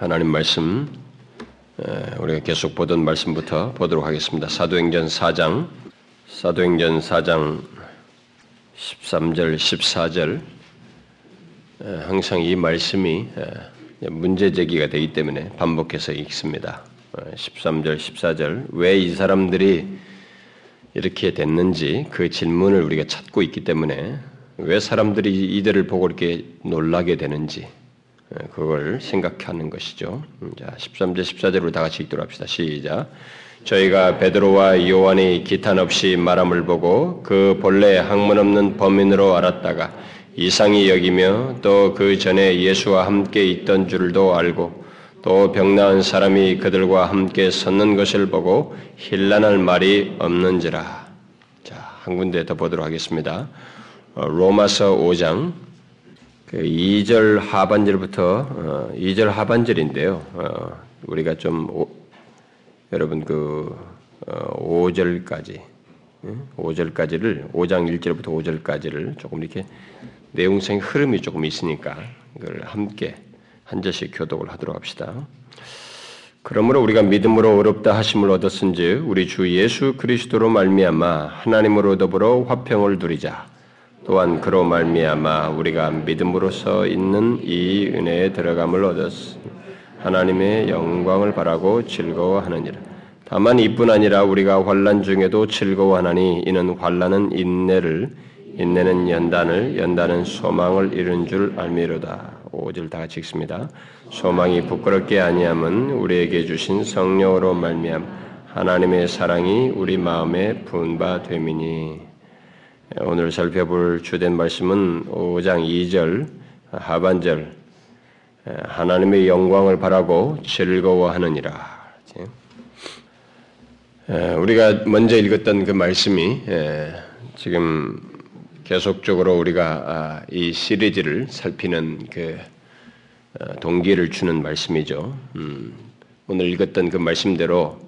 하나님 말씀 우리가 계속 보던 말씀부터 보도록 하겠습니다. 사도행전 4장 사도행전 4장 13절 14절 항상 이 말씀이 문제 제기가 되기 때문에 반복해서 읽습니다. 13절 14절 왜 이 사람들이 이렇게 됐는지 그 질문을 우리가 찾고 있기 때문에 왜 사람들이 이들을 보고 이렇게 놀라게 되는지 예, 그걸 생각하는 것이죠. 음, 자, 13절 14절로 다 같이 읽도록 합시다. 시작. 저희가 베드로와 요한이 기탄 없이 말함을 보고 그 본래 학문 없는 범인으로 알았다가 이상히 여기며 또 그 전에 예수와 함께 있던 줄도 알고 또 병나은 사람이 그들과 함께 섰는 것을 보고 힐난할 말이 없는지라. 자, 한 군데 더 보도록 하겠습니다. 어, 로마서 5장 그 2절 하반절부터 2절 어, 하반절인데요. 어, 우리가 좀 오, 여러분 그 5절까지 5절까지를 5장 1절부터 5절까지를 조금 이렇게 내용상 흐름이 조금 있으니까 그걸 함께 한 절씩 교독을 하도록 합시다. 그러므로 우리가 믿음으로 어렵다 하심을 얻었은즉 우리 주 예수 그리스도로 말미암아 하나님으로 더불어 화평을 누리자. 또한 그로 말미암아 우리가 믿음으로써 있는 이 은혜에 들어감을 얻었으 하나님의 영광을 바라고 즐거워하느니라. 다만 이뿐 아니라 우리가 환란 중에도 즐거워하나니 이는 환란은 인내를 인내는 연단을 연단은 소망을 이룬 줄 알미로다. 5절 다 같이 읽습니다. 소망이 부끄럽게 아니함은 우리에게 주신 성령으로 말미암 하나님의 사랑이 우리 마음에 분바 됨이니 오늘 살펴볼 주된 말씀은 5장 2절 하반절 하나님의 영광을 바라고 즐거워하느니라. 우리가 먼저 읽었던 그 말씀이 지금 계속적으로 우리가 아, 이 시리즈를 살피는 그 어, 동기를 주는 말씀이죠. 음, 오늘 읽었던 그 말씀대로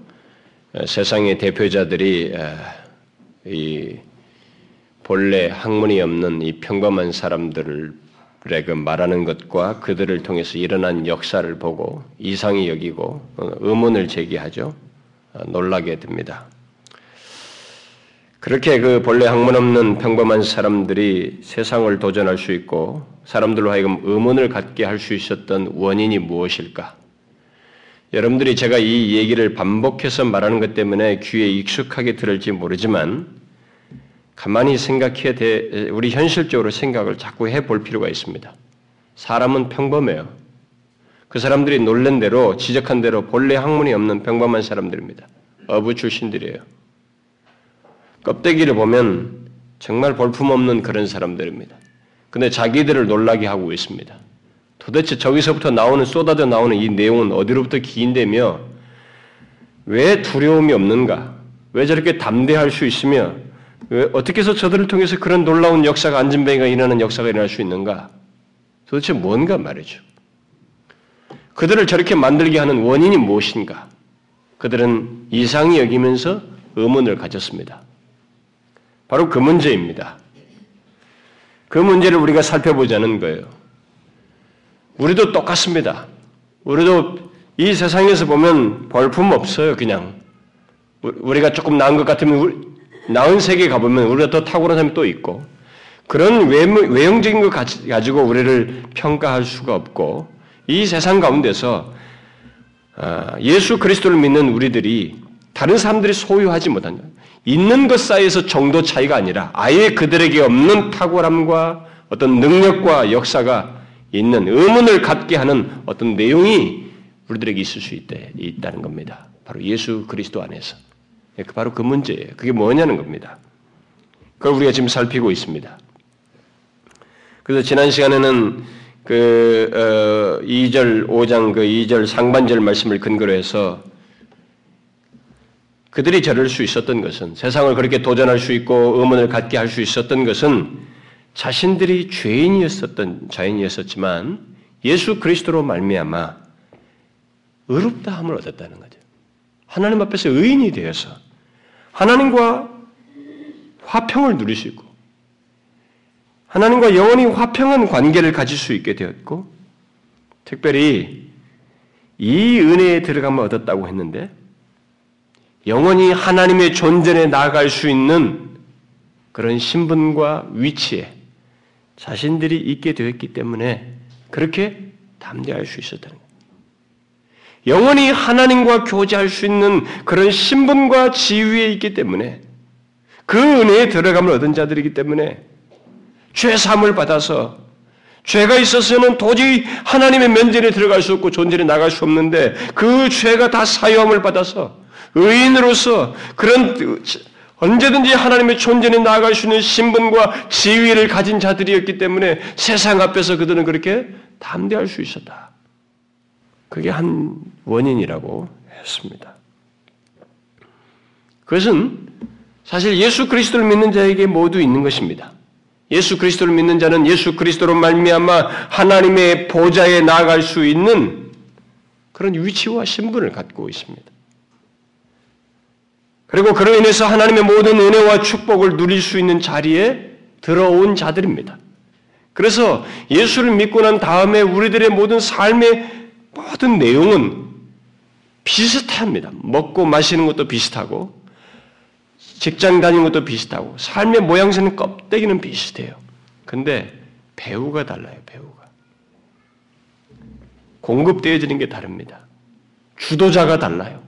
세상의 대표자들이 이 본래 학문이 없는 이 평범한 사람들을 그 말하는 것과 그들을 통해서 일어난 역사를 보고 이상히 여기고 어, 의문을 제기하죠. 어, 놀라게 됩니다. 그렇게 그 본래 학문 없는 평범한 사람들이 세상을 도전할 수 있고 사람들로 하여금 의문을 갖게 할 수 있었던 원인이 무엇일까? 여러분들이 제가 이 얘기를 반복해서 말하는 것 때문에 귀에 익숙하게 들을지 모르지만 가만히 생각해야 돼, 우리 현실적으로 생각을 자꾸 해 볼 필요가 있습니다. 사람은 평범해요. 그 사람들이 놀란 대로, 지적한 대로 본래 학문이 없는 평범한 사람들입니다. 어부 출신들이에요. 껍데기를 보면 정말 볼품없는 그런 사람들입니다. 근데 자기들을 놀라게 하고 있습니다. 도대체 저기서부터 나오는, 쏟아져 나오는 이 내용은 어디로부터 기인되며 왜 두려움이 없는가? 왜 저렇게 담대할 수 있으며 어떻게 해서 저들을 통해서 그런 놀라운 역사가 안진뱅이가 일어나는 역사가 일어날 수 있는가? 도대체 뭔가 말이죠. 그들을 저렇게 만들게 하는 원인이 무엇인가? 그들은 이상히 여기면서 의문을 가졌습니다. 바로 그 문제입니다. 그 문제를 우리가 살펴보자는 거예요. 우리도 똑같습니다. 우리도 이 세상에서 보면 벌품 없어요, 그냥. 우리가 조금 나은 것 같으면 나은 세계에 가보면 우리가 더 탁월한 사람이 또 있고 그런 외형적인 것 가지고 우리를 평가할 수가 없고 이 세상 가운데서 아, 예수 그리스도를 믿는 우리들이 다른 사람들이 소유하지 못한 있는 것 사이에서 정도 차이가 아니라 아예 그들에게 없는 탁월함과 어떤 능력과 역사가 있는 의문을 갖게 하는 어떤 내용이 우리들에게 있을 수 있대, 있다는 겁니다. 바로 예수 그리스도 안에서. 예, 그 바로 그 문제예요. 그게 뭐냐는 겁니다. 그걸 우리가 지금 살피고 있습니다. 그래서 지난 시간에는 그 어, 2절 5장 그 2절 상반절 말씀을 근거로 해서 그들이 저럴 수 있었던 것은 세상을 그렇게 도전할 수 있고 의문을 갖게 할 수 있었던 것은 자신들이 죄인이었었던 자인이었었지만 예수 그리스도로 말미암아 의롭다함을 얻었다는 거죠. 하나님 앞에서 의인이 되어서 하나님과 화평을 누릴 수 있고 하나님과 영원히 화평한 관계를 가질 수 있게 되었고 특별히 이 은혜에 들어가면 얻었다고 했는데 영원히 하나님의 존전에 나아갈 수 있는 그런 신분과 위치에 자신들이 있게 되었기 때문에 그렇게 담대할 수 있었다는. 영원히 하나님과 교제할 수 있는 그런 신분과 지위에 있기 때문에 그 은혜에 들어감을 얻은 자들이기 때문에 죄 사함을 받아서 죄가 있어서는 도저히 하나님의 면전에 들어갈 수 없고 존재에 나갈 수 없는데 그 죄가 다 사유함을 받아서 의인으로서 그런 언제든지 하나님의 존재에 나아갈 수 있는 신분과 지위를 가진 자들이었기 때문에 세상 앞에서 그들은 그렇게 담대할 수 있었다. 그게 한 원인이라고 했습니다. 그것은 사실 예수 그리스도를 믿는 자에게 모두 있는 것입니다. 예수 그리스도를 믿는 자는 예수 그리스도로 말미암아 하나님의 보좌에 나아갈 수 있는 그런 위치와 신분을 갖고 있습니다. 그리고 그로 인해서 하나님의 모든 은혜와 축복을 누릴 수 있는 자리에 들어온 자들입니다. 그래서 예수를 믿고 난 다음에 우리들의 모든 삶의 모든 내용은 비슷합니다. 먹고 마시는 것도 비슷하고, 직장 다니는 것도 비슷하고, 삶의 모양새는 껍데기는 비슷해요. 근데 배우가 달라요, 배우가. 공급되어지는 게 다릅니다. 주도자가 달라요.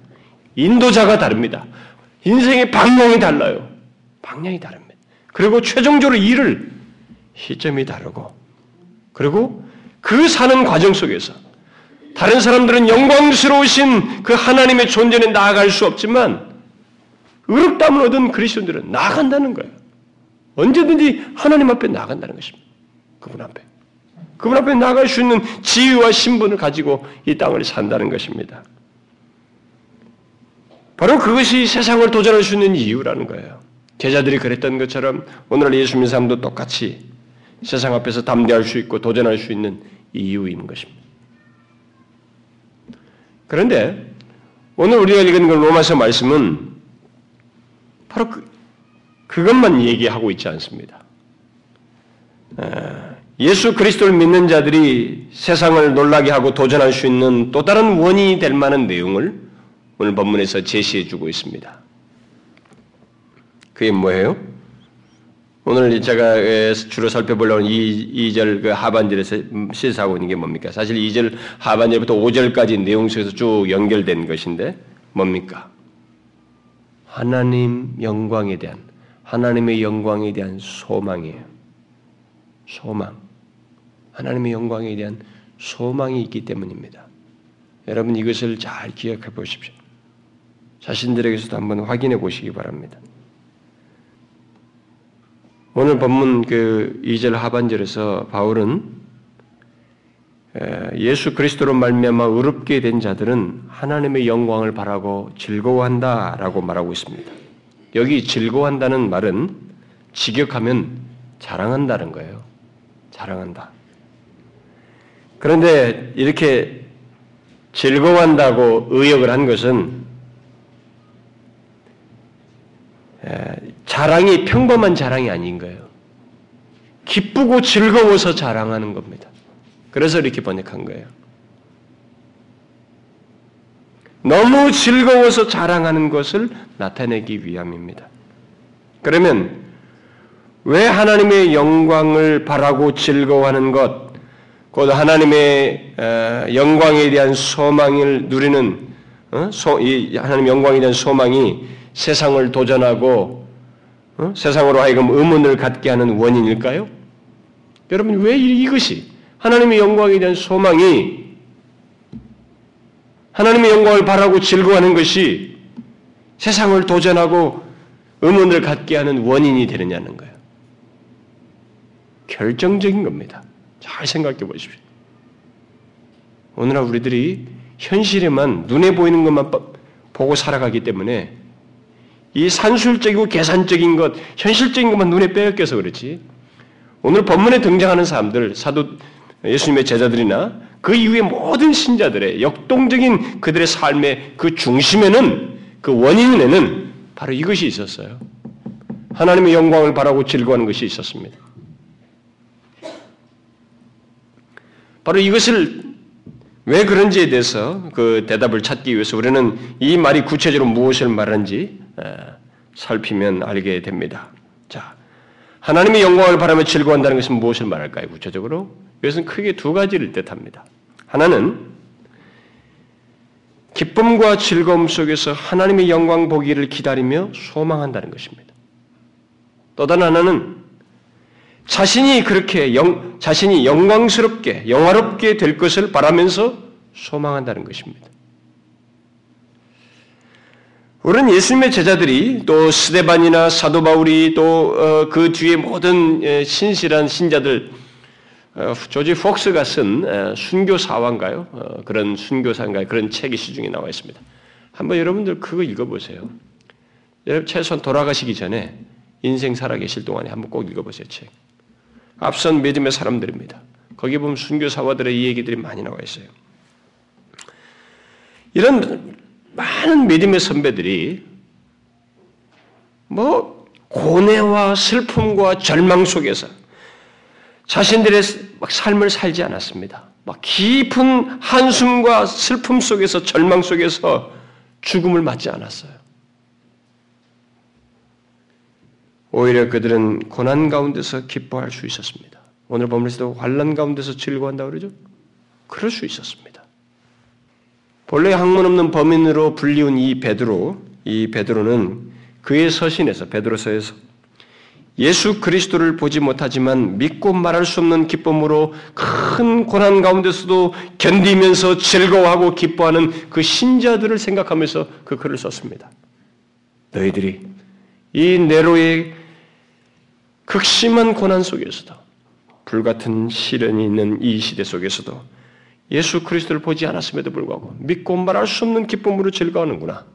인도자가 다릅니다. 인생의 방향이 달라요. 방향이 다릅니다. 그리고 최종적으로 일을 시점이 다르고, 그리고 그 사는 과정 속에서 다른 사람들은 영광스러우신 그 하나님의 존재에 나아갈 수 없지만 의롭담을 얻은 그리스도인들은 나아간다는 거예요. 언제든지 하나님 앞에 나아간다는 것입니다. 그분 앞에. 그분 앞에 나아갈 수 있는 지위와 신분을 가지고 이 땅을 산다는 것입니다. 바로 그것이 세상을 도전할 수 있는 이유라는 거예요. 제자들이 그랬던 것처럼 오늘 예수 믿는 사람도 똑같이 세상 앞에서 담대할 수 있고 도전할 수 있는 이유인 것입니다. 그런데 오늘 우리가 읽은 그 로마서 말씀은 바로 그, 그것만 얘기하고 있지 않습니다. 예수 그리스도를 믿는 자들이 세상을 놀라게 하고 도전할 수 있는 또 다른 원인이 될 만한 내용을 오늘 본문에서 제시해 주고 있습니다. 그게 뭐예요? 오늘 제가 주로 살펴보려고 이 2절 그 하반절에서 시사하고 있는 게 뭡니까? 사실 2절 하반절부터 5절까지 내용 속에서 쭉 연결된 것인데 뭡니까? 하나님 영광에 대한 하나님의 영광에 대한 소망이에요. 소망. 하나님의 영광에 대한 소망이 있기 때문입니다. 여러분 이것을 잘 기억해 보십시오. 자신들에게서도 한번 확인해 보시기 바랍니다. 오늘 본문 그 2절 하반절에서 바울은 예수 그리스도로 말미암아 의롭게 된 자들은 하나님의 영광을 바라고 즐거워한다라고 말하고 있습니다. 여기 즐거워한다는 말은 직역하면 자랑한다는 거예요. 자랑한다. 그런데 이렇게 즐거워한다고 의역을 한 것은 자랑이 평범한 자랑이 아닌 거예요. 기쁘고 즐거워서 자랑하는 겁니다. 그래서 이렇게 번역한 거예요. 너무 즐거워서 자랑하는 것을 나타내기 위함입니다. 그러면 왜 하나님의 영광을 바라고 즐거워하는 것, 곧 하나님의 영광에 대한 소망을 누리는 어? 하나님 영광에 대한 소망이 세상을 도전하고 어? 세상으로 하여금 의문을 갖게 하는 원인일까요? 여러분 왜 이것이 하나님의 영광에 대한 소망이 하나님의 영광을 바라고 즐거워하는 것이 세상을 도전하고 의문을 갖게 하는 원인이 되느냐는 거예요. 결정적인 겁니다. 잘 생각해 보십시오. 오늘날 우리들이 현실에만 눈에 보이는 것만 보고 살아가기 때문에 이 산술적이고 계산적인 것, 현실적인 것만 눈에 빼앗겨서 그렇지. 오늘 본문에 등장하는 사람들, 사도 예수님의 제자들이나 그 이후의 모든 신자들의 역동적인 그들의 삶의 그 중심에는 그 원인에는 바로 이것이 있었어요. 하나님의 영광을 바라고 즐거워하는 것이 있었습니다. 바로 이것을 왜 그런지에 대해서 그 대답을 찾기 위해서 우리는 이 말이 구체적으로 무엇을 말하는지 살피면 알게 됩니다. 자, 하나님의 영광을 바라며 즐거워한다는 것은 무엇을 말할까요? 구체적으로 이것은 크게 두 가지를 뜻합니다. 하나는 기쁨과 즐거움 속에서 하나님의 영광 보기를 기다리며 소망한다는 것입니다. 또 다른 하나는 자신이 그렇게 영, 자신이 영광스럽게, 영화롭게 될 것을 바라면서 소망한다는 것입니다. 우리는 예수님의 제자들이 또 스데반이나 사도 바울이 또그 어, 뒤에 모든 예, 신실한 신자들 어, 조지 폭스가 쓴 순교 사화인가요? 어, 그런 순교사인가요? 그런 책이 시중에 나와 있습니다. 한번 여러분들 그거 읽어보세요. 여러분 최소한 돌아가시기 전에 인생 살아계실 동안에 한번 꼭 읽어보세요 책. 앞선 믿음의 사람들입니다. 거기 보면 순교사화들의 이 얘기들이 많이 나와 있어요. 이런 많은 믿음의 선배들이 뭐 고뇌와 슬픔과 절망 속에서 자신들의 삶을 살지 않았습니다. 막 깊은 한숨과 슬픔 속에서 절망 속에서 죽음을 맞지 않았어요. 오히려 그들은 고난 가운데서 기뻐할 수 있었습니다. 오늘 본문에서도 환란 가운데서 즐거워한다 그러죠? 그럴 수 있었습니다. 본래 학문 없는 범인으로 불리운 이 베드로, 이 베드로는 그의 서신에서 베드로서에서 예수 그리스도를 보지 못하지만 믿고 말할 수 없는 기쁨으로 큰 고난 가운데서도 견디면서 즐거워하고 기뻐하는 그 신자들을 생각하면서 그 글을 썼습니다. 너희들이 이 네로의 극심한 고난 속에서도 불같은 시련이 있는 이 시대 속에서도 예수 그리스도를 보지 않았음에도 불구하고 믿고 말할 수 없는 기쁨으로 즐거워하는구나.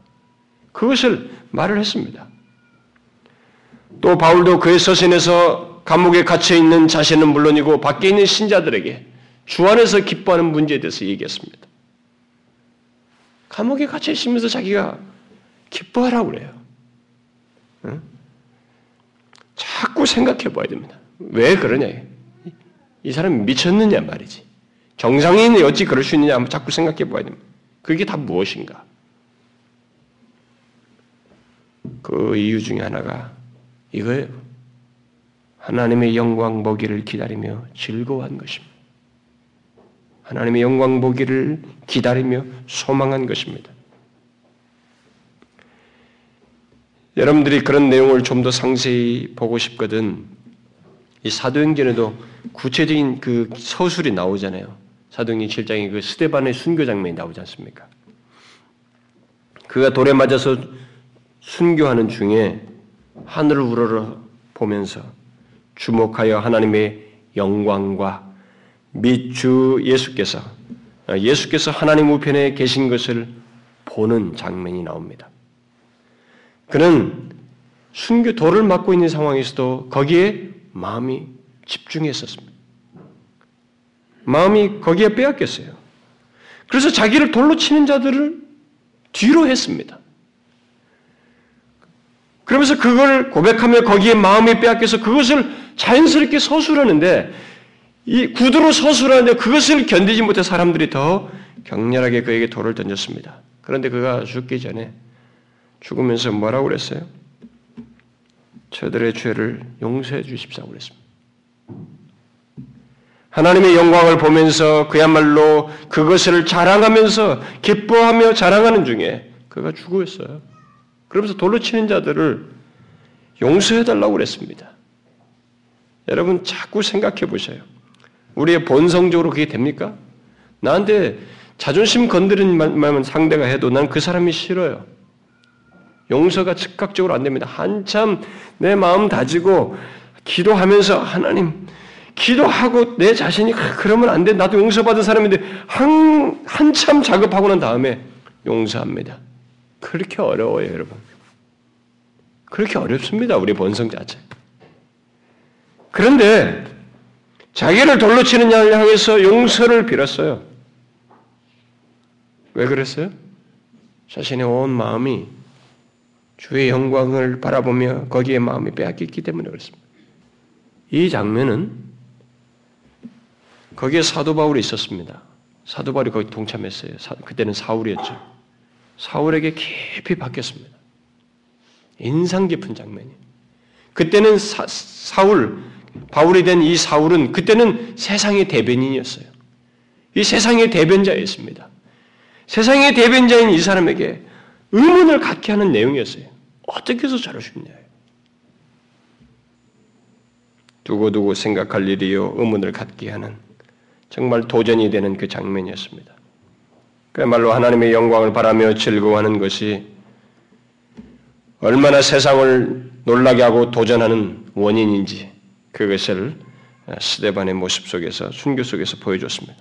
그것을 말을 했습니다. 또 바울도 그의 서신에서 감옥에 갇혀 있는 자신은 물론이고 밖에 있는 신자들에게 주 안에서 기뻐하는 문제에 대해서 얘기했습니다. 감옥에 갇혀 있으면서 자기가 기뻐하라고 그래요. 응? 자꾸 생각해 봐야 됩니다. 왜 그러냐? 이 사람이 미쳤느냐 말이지. 정상인이 어찌 그럴 수 있느냐 한번 자꾸 생각해 봐야 됩니다. 그게 다 무엇인가? 그 이유 중에 하나가 이거예요. 하나님의 영광 보기를 기다리며 즐거워한 것입니다. 하나님의 영광 보기를 기다리며 소망한 것입니다. 여러분들이 그런 내용을 좀 더 상세히 보고 싶거든 이 사도행전에도 구체적인 그 서술이 나오잖아요. 사도행전 7장에 그 스테반의 순교 장면이 나오지 않습니까? 그가 돌에 맞아서 순교하는 중에 하늘을 우러러 보면서 주목하여 하나님의 영광과 및 주 예수께서 예수께서 하나님 우편에 계신 것을 보는 장면이 나옵니다. 그는 순교 돌을 맞고 있는 상황에서도 거기에 마음이 집중했었습니다. 마음이 거기에 빼앗겼어요. 그래서 자기를 돌로 치는 자들을 뒤로 했습니다. 그러면서 그걸 고백하며 거기에 마음이 빼앗겨서 그것을 자연스럽게 서술하는데 이 구두로 서술하는데 그것을 견디지 못해 사람들이 더 격렬하게 그에게 돌을 던졌습니다. 그런데 그가 죽기 전에 죽으면서 뭐라고 그랬어요? 저들의 죄를 용서해 주십사고 그랬습니다. 하나님의 영광을 보면서 그야말로 그것을 자랑하면서 기뻐하며 자랑하는 중에 그가 죽었어요. 그러면서 돌로 치는 자들을 용서해 달라고 그랬습니다. 여러분 자꾸 생각해 보세요. 우리의 본성적으로 그게 됩니까? 나한테 자존심 건드린 말만 상대가 해도 난 그 사람이 싫어요. 용서가 즉각적으로 안 됩니다. 한참 내 마음 다지고 기도하면서 하나님 기도하고 내 자신이 그러면 안 돼. 나도 용서받은 사람인데 한, 한참 작업하고 난 다음에 용서합니다. 그렇게 어려워요, 여러분. 그렇게 어렵습니다. 우리 본성 자체. 그런데 자기를 돌로 치는 자를 향해서 용서를 빌었어요. 왜 그랬어요? 자신의 온 마음이 주의 영광을 바라보며 거기에 마음이 빼앗겼기 때문에 그렇습니다. 이 장면은 거기에 사도 바울이 있었습니다. 사도 바울이 거기 동참했어요. 그때는 사울이었죠. 사울에게 깊이 바뀌었습니다. 인상 깊은 장면이. 그때는 사, 사울, 바울이 된 이 사울은 그때는 세상의 대변인이었어요. 이 세상의 대변자였습니다. 세상의 대변자인 이 사람에게 의문을 갖게 하는 내용이었어요. 어떻게 해서 저럴 수 있냐. 두고두고 생각할 일이요, 의문을 갖게 하는 정말 도전이 되는 그 장면이었습니다. 그야말로 하나님의 영광을 바라며 즐거워하는 것이 얼마나 세상을 놀라게 하고 도전하는 원인인지 그것을 스데반의 모습 속에서 순교 속에서 보여줬습니다.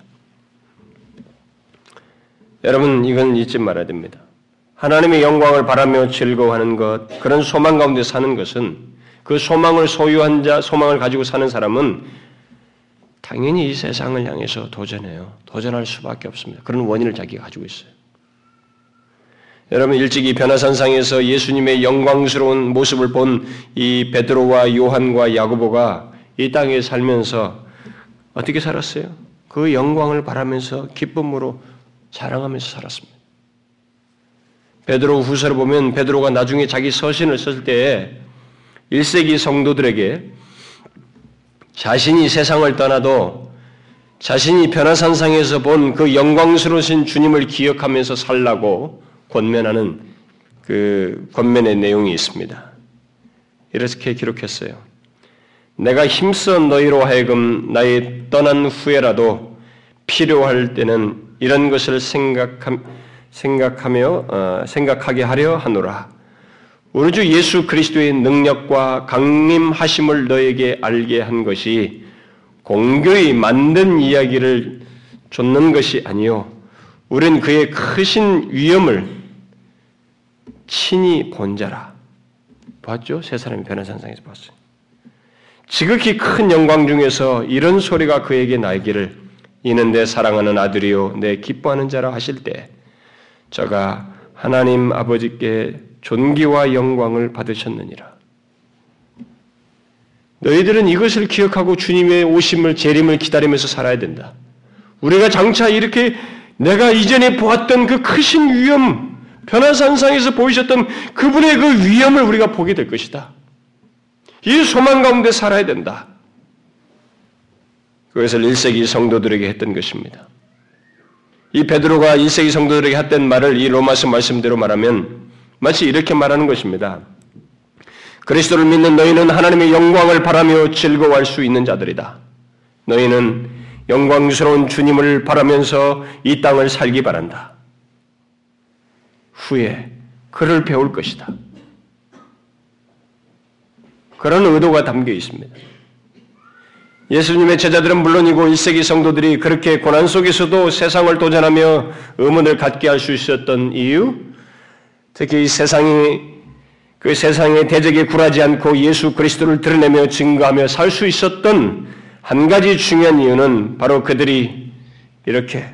여러분 이건 잊지 말아야 됩니다. 하나님의 영광을 바라며 즐거워하는 것, 그런 소망 가운데 사는 것은 그 소망을 소유한 자, 소망을 가지고 사는 사람은 당연히 이 세상을 향해서 도전해요. 도전할 수밖에 없습니다. 그런 원인을 자기가 가지고 있어요. 여러분 일찍이 변화산상에서 예수님의 영광스러운 모습을 본 이 베드로와 요한과 야고보가 이 땅에 살면서 어떻게 살았어요? 그 영광을 바라면서 기쁨으로 자랑하면서 살았습니다. 베드로 후서를 보면 베드로가 나중에 자기 서신을 쓸 때에 1세기 성도들에게 자신이 세상을 떠나도 자신이 변화산상에서 본 그 영광스러우신 주님을 기억하면서 살라고 권면하는 그 권면의 내용이 있습니다. 이렇게 기록했어요. 내가 힘써 너희로 하여금 나의 떠난 후에라도 필요할 때는 이런 것을 생각하, 생각하며 어, 생각하게 하려 하노라. 우리 주 예수 그리스도의 능력과 강림하심을 너에게 알게 한 것이 공교히 만든 이야기를 줬는 것이 아니요. 우린 그의 크신 위엄을 친히 본 자라. 봤죠? 세 사람이 변화산상에서 봤어요. 지극히 큰 영광 중에서 이런 소리가 그에게 나기를 이는 내 사랑하는 아들이요 내 기뻐하는 자라 하실 때 저가 하나님 아버지께 존귀와 영광을 받으셨느니라. 너희들은 이것을 기억하고 주님의 오심을 재림을 기다리면서 살아야 된다. 우리가 장차 이렇게 내가 이전에 보았던 그 크신 위엄, 변화산상에서 보이셨던 그분의 그 위엄을 우리가 보게 될 것이다. 이 소망 가운데 살아야 된다. 그것을 1세기 성도들에게 했던 것입니다. 이 베드로가 1세기 성도들에게 했던 말을 이 로마서 말씀대로 말하면 마치 이렇게 말하는 것입니다. 그리스도를 믿는 너희는 하나님의 영광을 바라며 즐거워할 수 있는 자들이다. 너희는 영광스러운 주님을 바라면서 이 땅을 살기 바란다. 후에 그를 배울 것이다. 그런 의도가 담겨 있습니다. 예수님의 제자들은 물론이고 1세기 성도들이 그렇게 고난 속에서도 세상을 도전하며 의문을 갖게 할 수 있었던 이유, 특히 이 세상이 그 세상의 대적에 굴하지 않고 예수 그리스도를 드러내며 증거하며 살 수 있었던 한 가지 중요한 이유는 바로 그들이 이렇게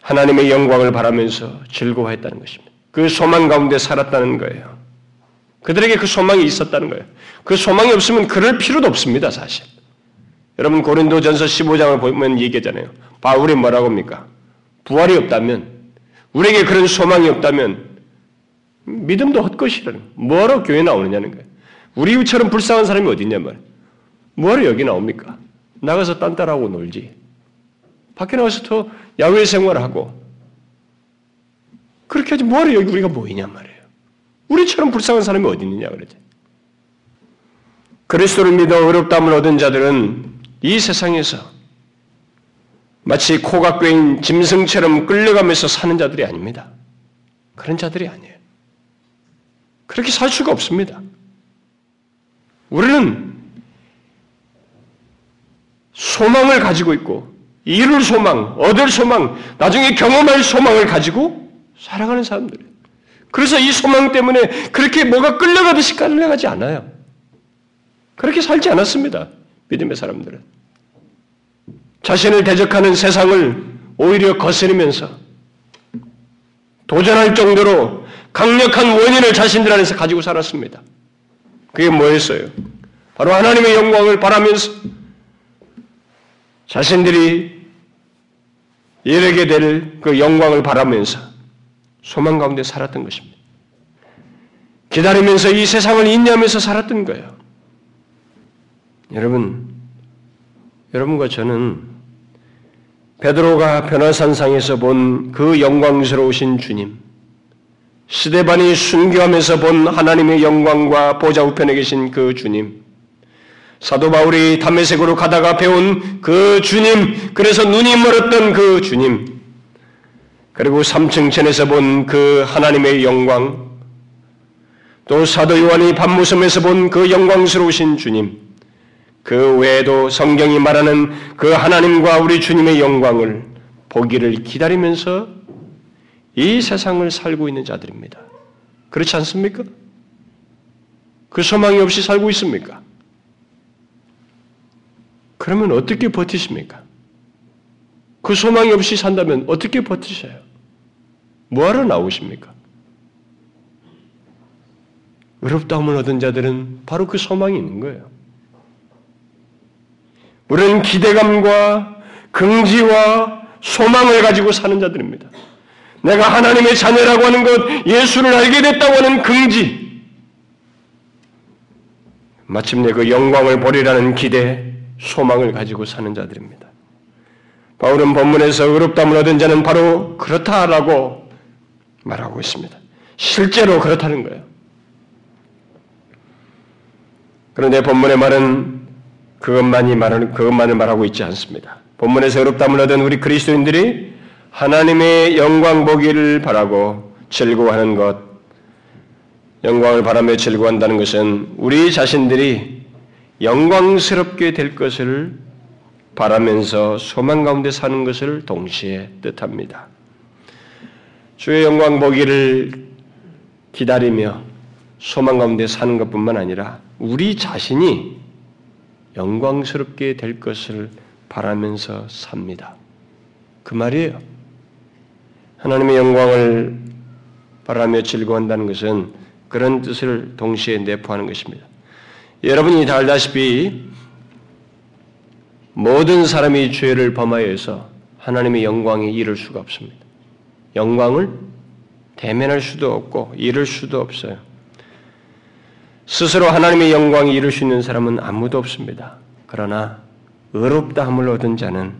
하나님의 영광을 바라면서 즐거워했다는 것입니다. 그 소망 가운데 살았다는 거예요. 그들에게 그 소망이 있었다는 거예요. 그 소망이 없으면 그럴 필요도 없습니다, 사실. 여러분 고린도전서 15장을 보면 얘기하잖아요. 바울이 뭐라고 합니까? 부활이 없다면 우리에게 그런 소망이 없다면 믿음도 헛것이라는 뭐하러 교회 나오느냐는 거예요. 우리처럼 불쌍한 사람이 어디 있냐 말. 뭐하러 여기 나옵니까? 나가서 딴따라하고 놀지. 밖에 나가서 더 야외 생활하고 그렇게 하지 뭐하러 여기 우리가 모이냐 말이에요. 우리처럼 불쌍한 사람이 어디 있느냐 그러지. 그리스도를 믿어 어렵담을 얻은 자들은 이 세상에서 마치 코가 꿰인 짐승처럼 끌려가면서 사는 자들이 아닙니다. 그런 자들이 아니에요. 그렇게 살 수가 없습니다. 우리는 소망을 가지고 있고, 이룰 소망, 얻을 소망, 나중에 경험할 소망을 가지고 살아가는 사람들이에요. 그래서 이 소망 때문에 그렇게 뭐가 끌려가듯이 끌려가지 않아요. 그렇게 살지 않았습니다. 믿음의 사람들은. 자신을 대적하는 세상을 오히려 거스르면서 도전할 정도로 강력한 원인을 자신들 안에서 가지고 살았습니다. 그게 뭐였어요? 바로 하나님의 영광을 바라면서 자신들이 이르게 될 그 영광을 바라면서 소망 가운데 살았던 것입니다. 기다리면서 이 세상을 인내하면서 살았던 거예요. 여러분, 여러분과 저는 베드로가 변화산상에서 본 그 영광스러우신 주님, 스데반이 순교하면서 본 하나님의 영광과 보좌 우편에 계신 그 주님, 사도 바울이 담메색으로 가다가 배운 그 주님, 그래서 눈이 멀었던 그 주님, 그리고 삼층천에서 본 그 하나님의 영광, 또 사도 요한이 밤무섬에서 본 그 영광스러우신 주님, 그 외에도 성경이 말하는 그 하나님과 우리 주님의 영광을 보기를 기다리면서 이 세상을 살고 있는 자들입니다. 그렇지 않습니까? 그 소망이 없이 살고 있습니까? 그러면 어떻게 버티십니까? 그 소망이 없이 산다면 어떻게 버티셔요? 뭐하러 나오십니까? 의롭다움을 얻은 자들은 바로 그 소망이 있는 거예요. 우리는 기대감과 긍지와 소망을 가지고 사는 자들입니다. 내가 하나님의 자녀라고 하는 것, 예수를 알게 됐다고 하는 긍지, 마침내 그 영광을 보리라는 기대, 소망을 가지고 사는 자들입니다. 바울은 본문에서 의롭담을 얻은 자는 바로 그렇다라고 말하고 있습니다. 실제로 그렇다는 거예요. 그런데 본문의 말은 그것만이 말하는 그것만을 말하고 있지 않습니다. 본문에서 의롭담을 얻은 우리 그리스도인들이 하나님의 영광 보기를 바라고 즐거워하는 것, 영광을 바라며 즐거워한다는 것은 우리 자신들이 영광스럽게 될 것을 바라면서 소망 가운데 사는 것을 동시에 뜻합니다. 주의 영광 보기를 기다리며 소망 가운데 사는 것뿐만 아니라 우리 자신이 영광스럽게 될 것을 바라면서 삽니다. 그 말이에요. 하나님의 영광을 바라며 즐거워한다는 것은 그런 뜻을 동시에 내포하는 것입니다. 여러분이 다 알다시피 모든 사람이 죄를 범하여서 하나님의 영광에 이를 수가 없습니다. 영광을 대면할 수도 없고 이룰 수도 없어요. 스스로 하나님의 영광에 이룰 수 있는 사람은 아무도 없습니다. 그러나 의롭다함을 얻은 자는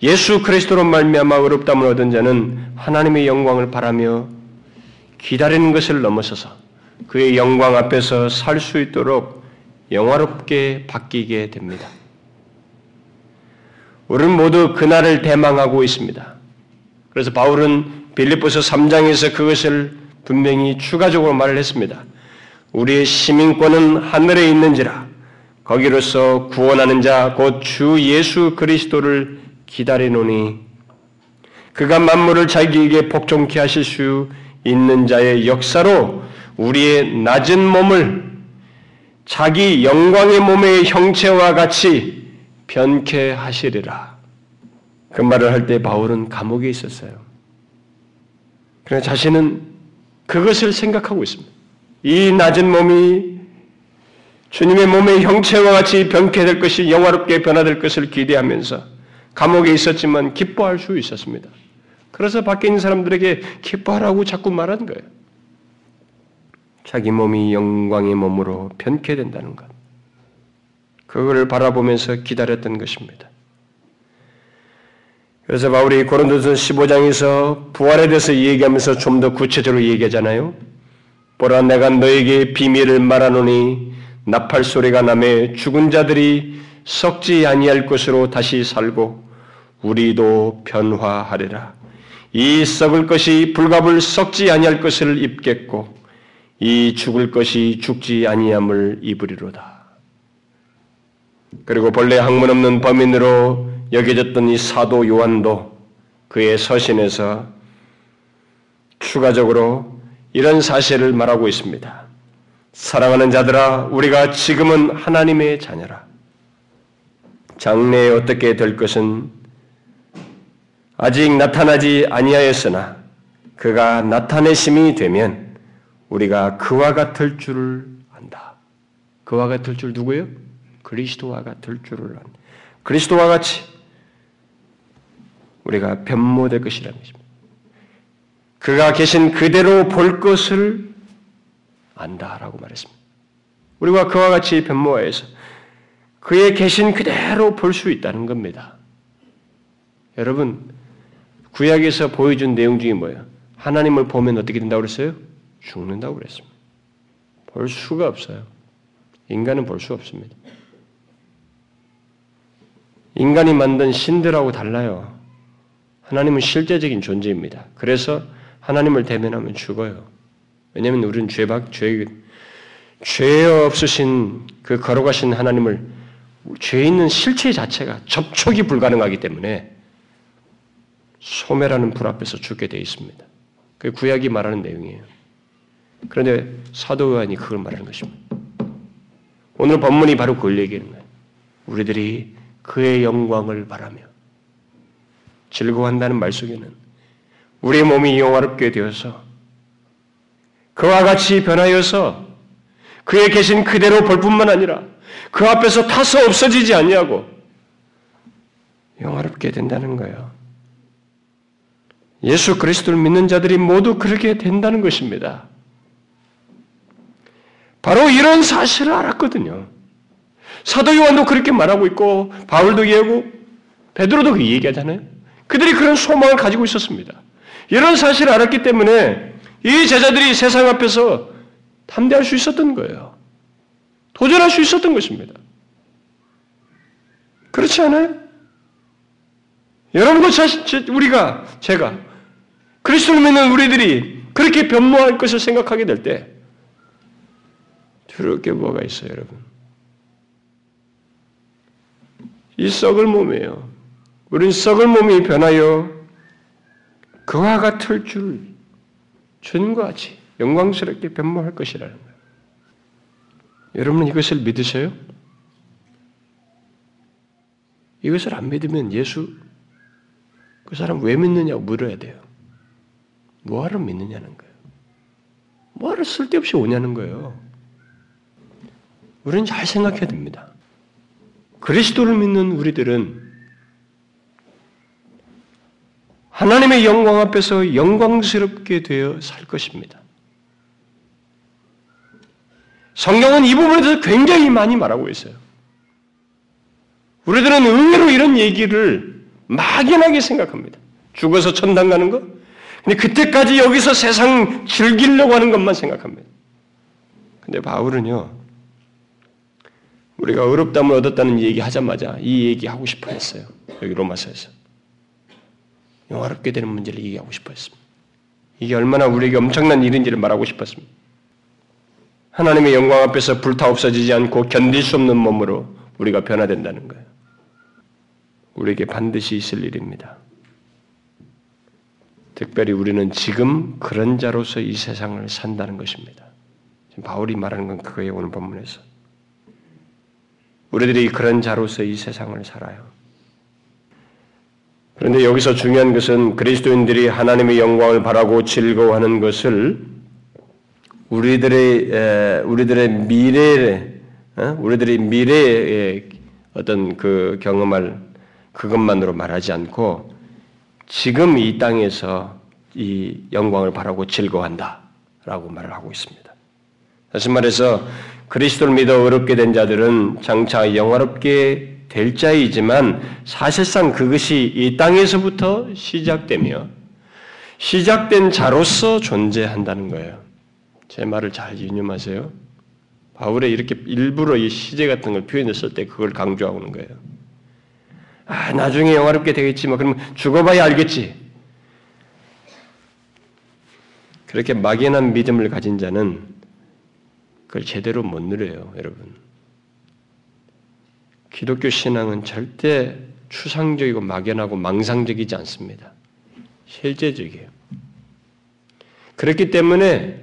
예수 그리스도로 말미암아 의롭다함을 얻은 자는 하나님의 영광을 바라며 기다리는 것을 넘어서서 그의 영광 앞에서 살 수 있도록 영화롭게 바뀌게 됩니다. 우리는 모두 그날을 대망하고 있습니다. 그래서 바울은 빌립보서 3장에서 그것을 분명히 추가적으로 말을 했습니다. 우리의 시민권은 하늘에 있는지라 거기로서 구원하는 자 곧 주 예수 그리스도를 기다리노니 그가 만물을 자기에게 복종케 하실 수 있는 자의 역사로 우리의 낮은 몸을 자기 영광의 몸의 형체와 같이 변케 하시리라. 그 말을 할 때 바울은 감옥에 있었어요. 그러나 자신은 그것을 생각하고 있습니다. 이 낮은 몸이 주님의 몸의 형체와 같이 변케 될 것이 영화롭게 변화될 것을 기대하면서 감옥에 있었지만 기뻐할 수 있었습니다. 그래서 밖에 있는 사람들에게 기뻐하라고 자꾸 말하는 거예요. 자기 몸이 영광의 몸으로 변케 된다는 것. 그거를 바라보면서 기다렸던 것입니다. 그래서 바울이 고린도서 15장에서 부활에 대해서 얘기하면서 좀 더 구체적으로 얘기하잖아요. 보라 내가 너에게 비밀을 말하노니 나팔 소리가 남에 죽은 자들이 썩지 아니할 것으로 다시 살고 우리도 변화하리라. 이 썩을 것이 불갑을 썩지 아니할 것을 입겠고 이 죽을 것이 죽지 아니함을 입으리로다. 그리고 본래 학문 없는 범인으로 여겨졌던 이 사도 요한도 그의 서신에서 추가적으로 이런 사실을 말하고 있습니다. 사랑하는 자들아, 우리가 지금은 하나님의 자녀라. 장래에 어떻게 될 것은 아직 나타나지 아니하였으나 그가 나타내심이 되면 우리가 그와 같을 줄을 안다. 그와 같을 줄 누구예요? 그리스도와 같을 줄을 안다. 그리스도와 같이 우리가 변모될 것이라는 것입니다. 그가 계신 그대로 볼 것을 안다라고 말했습니다. 우리가 그와 같이 변모하여서 그의 계신 그대로 볼 수 있다는 겁니다. 여러분, 구약에서 보여준 내용 중에 뭐예요? 하나님을 보면 어떻게 된다고 그랬어요? 죽는다고 그랬습니다. 볼 수가 없어요. 인간은 볼 수 없습니다. 인간이 만든 신들하고 달라요. 하나님은 실제적인 존재입니다. 그래서 하나님을 대면하면 죽어요. 왜냐하면 우리는 죄박 죄, 죄 없으신 그 걸어가신 하나님을 죄 있는 실체 자체가 접촉이 불가능하기 때문에 소매라는 불 앞에서 죽게 되어 있습니다. 그 구약이 말하는 내용이에요. 그런데 사도 요한이 그걸 말하는 것입니다. 오늘 본문이 바로 그걸 얘기하는 거예요. 우리들이 그의 영광을 바라며 즐거워한다는 말 속에는 우리의 몸이 영화롭게 되어서 그와 같이 변하여서 그에 계신 그대로 볼 뿐만 아니라 그 앞에서 타서 없어지지 않냐고 영화롭게 된다는 거예요. 예수 그리스도를 믿는 자들이 모두 그렇게 된다는 것입니다. 바로 이런 사실을 알았거든요. 사도 요한도 그렇게 말하고 있고 바울도 얘기하고 베드로도 그 얘기하잖아요. 그들이 그런 소망을 가지고 있었습니다. 이런 사실을 알았기 때문에 이 제자들이 세상 앞에서 담대할 수 있었던 거예요. 도전할 수 있었던 것입니다. 그렇지 않아요? 여러분과 우리가 제가 그리스도를 믿는 우리들이 그렇게 변모할 것을 생각하게 될 때 두려울 게 뭐가 있어요, 여러분? 이 썩을 몸이에요. 우린 썩을 몸이 변하여 그와 같을 줄 주님과 같이 영광스럽게 변모할 것이라는 거예요. 여러분은 이것을 믿으세요? 이것을 안 믿으면 예수 그 사람 왜 믿느냐고 물어야 돼요. 뭐하러 믿느냐는 거예요. 뭐하러 쓸데없이 오냐는 거예요. 우리는 잘 생각해야 됩니다. 그리스도를 믿는 우리들은 하나님의 영광 앞에서 영광스럽게 되어 살 것입니다. 성경은 이 부분에 대해서 굉장히 많이 말하고 있어요. 우리들은 의외로 이런 얘기를 막연하게 생각합니다. 죽어서 천당 가는 것? 근데 그때까지 여기서 세상 즐기려고 하는 것만 생각합니다. 근데 바울은요, 우리가 어렵담을 얻었다는 얘기 하자마자 이 얘기 하고 싶어 했어요. 여기 로마서에서. 영화롭게 되는 문제를 얘기하고 싶어 했습니다. 이게 얼마나 우리에게 엄청난 일인지를 말하고 싶었습니다. 하나님의 영광 앞에서 불타 없어지지 않고 견딜 수 없는 몸으로 우리가 변화된다는 거예요. 우리에게 반드시 있을 일입니다. 특별히 우리는 지금 그런 자로서 이 세상을 산다는 것입니다. 지금 바울이 말하는 건 그거예요, 오늘 본문에서. 우리들이 그런 자로서 이 세상을 살아요. 그런데 여기서 중요한 것은 그리스도인들이 하나님의 영광을 바라고 즐거워하는 것을 우리들의 우리들의 미래에 어? 우리들의 미래의 어떤 그 경험을 그것만으로 말하지 않고 지금 이 땅에서 이 영광을 바라고 즐거워한다라고 말을 하고 있습니다. 다시 말해서 그리스도를 믿어 어렵게 된 자들은 장차 영화롭게 될 자이지만 사실상 그것이 이 땅에서부터 시작되며 시작된 자로서 존재한다는 거예요. 제 말을 잘 유념하세요. 바울의 이렇게 일부러 이 시제 같은 걸 표현했을 때 그걸 강조하는 거예요. 아, 나중에 영화롭게 되겠지 만 그러면 죽어봐야 알겠지. 그렇게 막연한 믿음을 가진 자는 그걸 제대로 못 누려요, 여러분. 기독교 신앙은 절대 추상적이고 막연하고 망상적이지 않습니다. 실제적이에요. 그렇기 때문에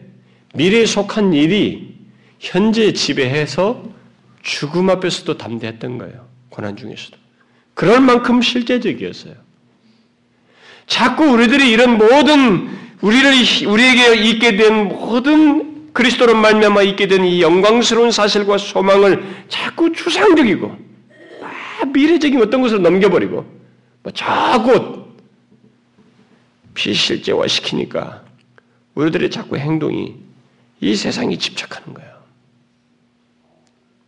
미래에 속한 일이 현재 지배해서 죽음 앞에서도 담대했던 거예요. 고난 중에서도. 그럴 만큼 실제적이었어요. 자꾸 우리들이 이런 모든 우리를 우리에게 있게 된 모든 그리스도로 말미암아 있게 된 이 영광스러운 사실과 소망을 자꾸 추상적이고 아, 미래적인 어떤 것을 넘겨버리고 뭐 자꾸 비실제화 시키니까 우리들의 자꾸 행동이 이 세상에 집착하는 거예요.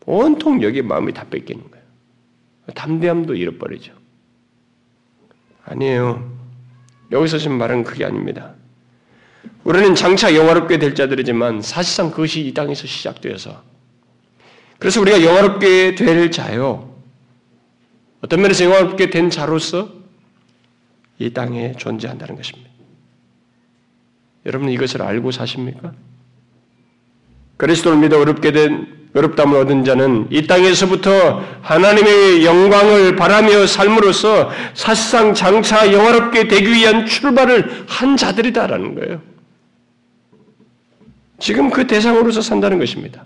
온통 여기 마음이 다 뺏기는 거예요. 담대함도 잃어버리죠. 아니에요. 여기서 지금 말은 그게 아닙니다. 우리는 장차 영화롭게 될 자들이지만 사실상 그것이 이 땅에서 시작되어서 그래서 우리가 영화롭게 될 자요. 어떤 면에서 영화롭게 된 자로서 이 땅에 존재한다는 것입니다. 여러분 이것을 알고 사십니까? 그리스도를 믿어 어렵게 된 어렵담을 얻은 자는 이 땅에서부터 하나님의 영광을 바라며 삶으로써 사실상 장차 영화롭게 되기 위한 출발을 한 자들이다라는 거예요. 지금 그 대상으로서 산다는 것입니다.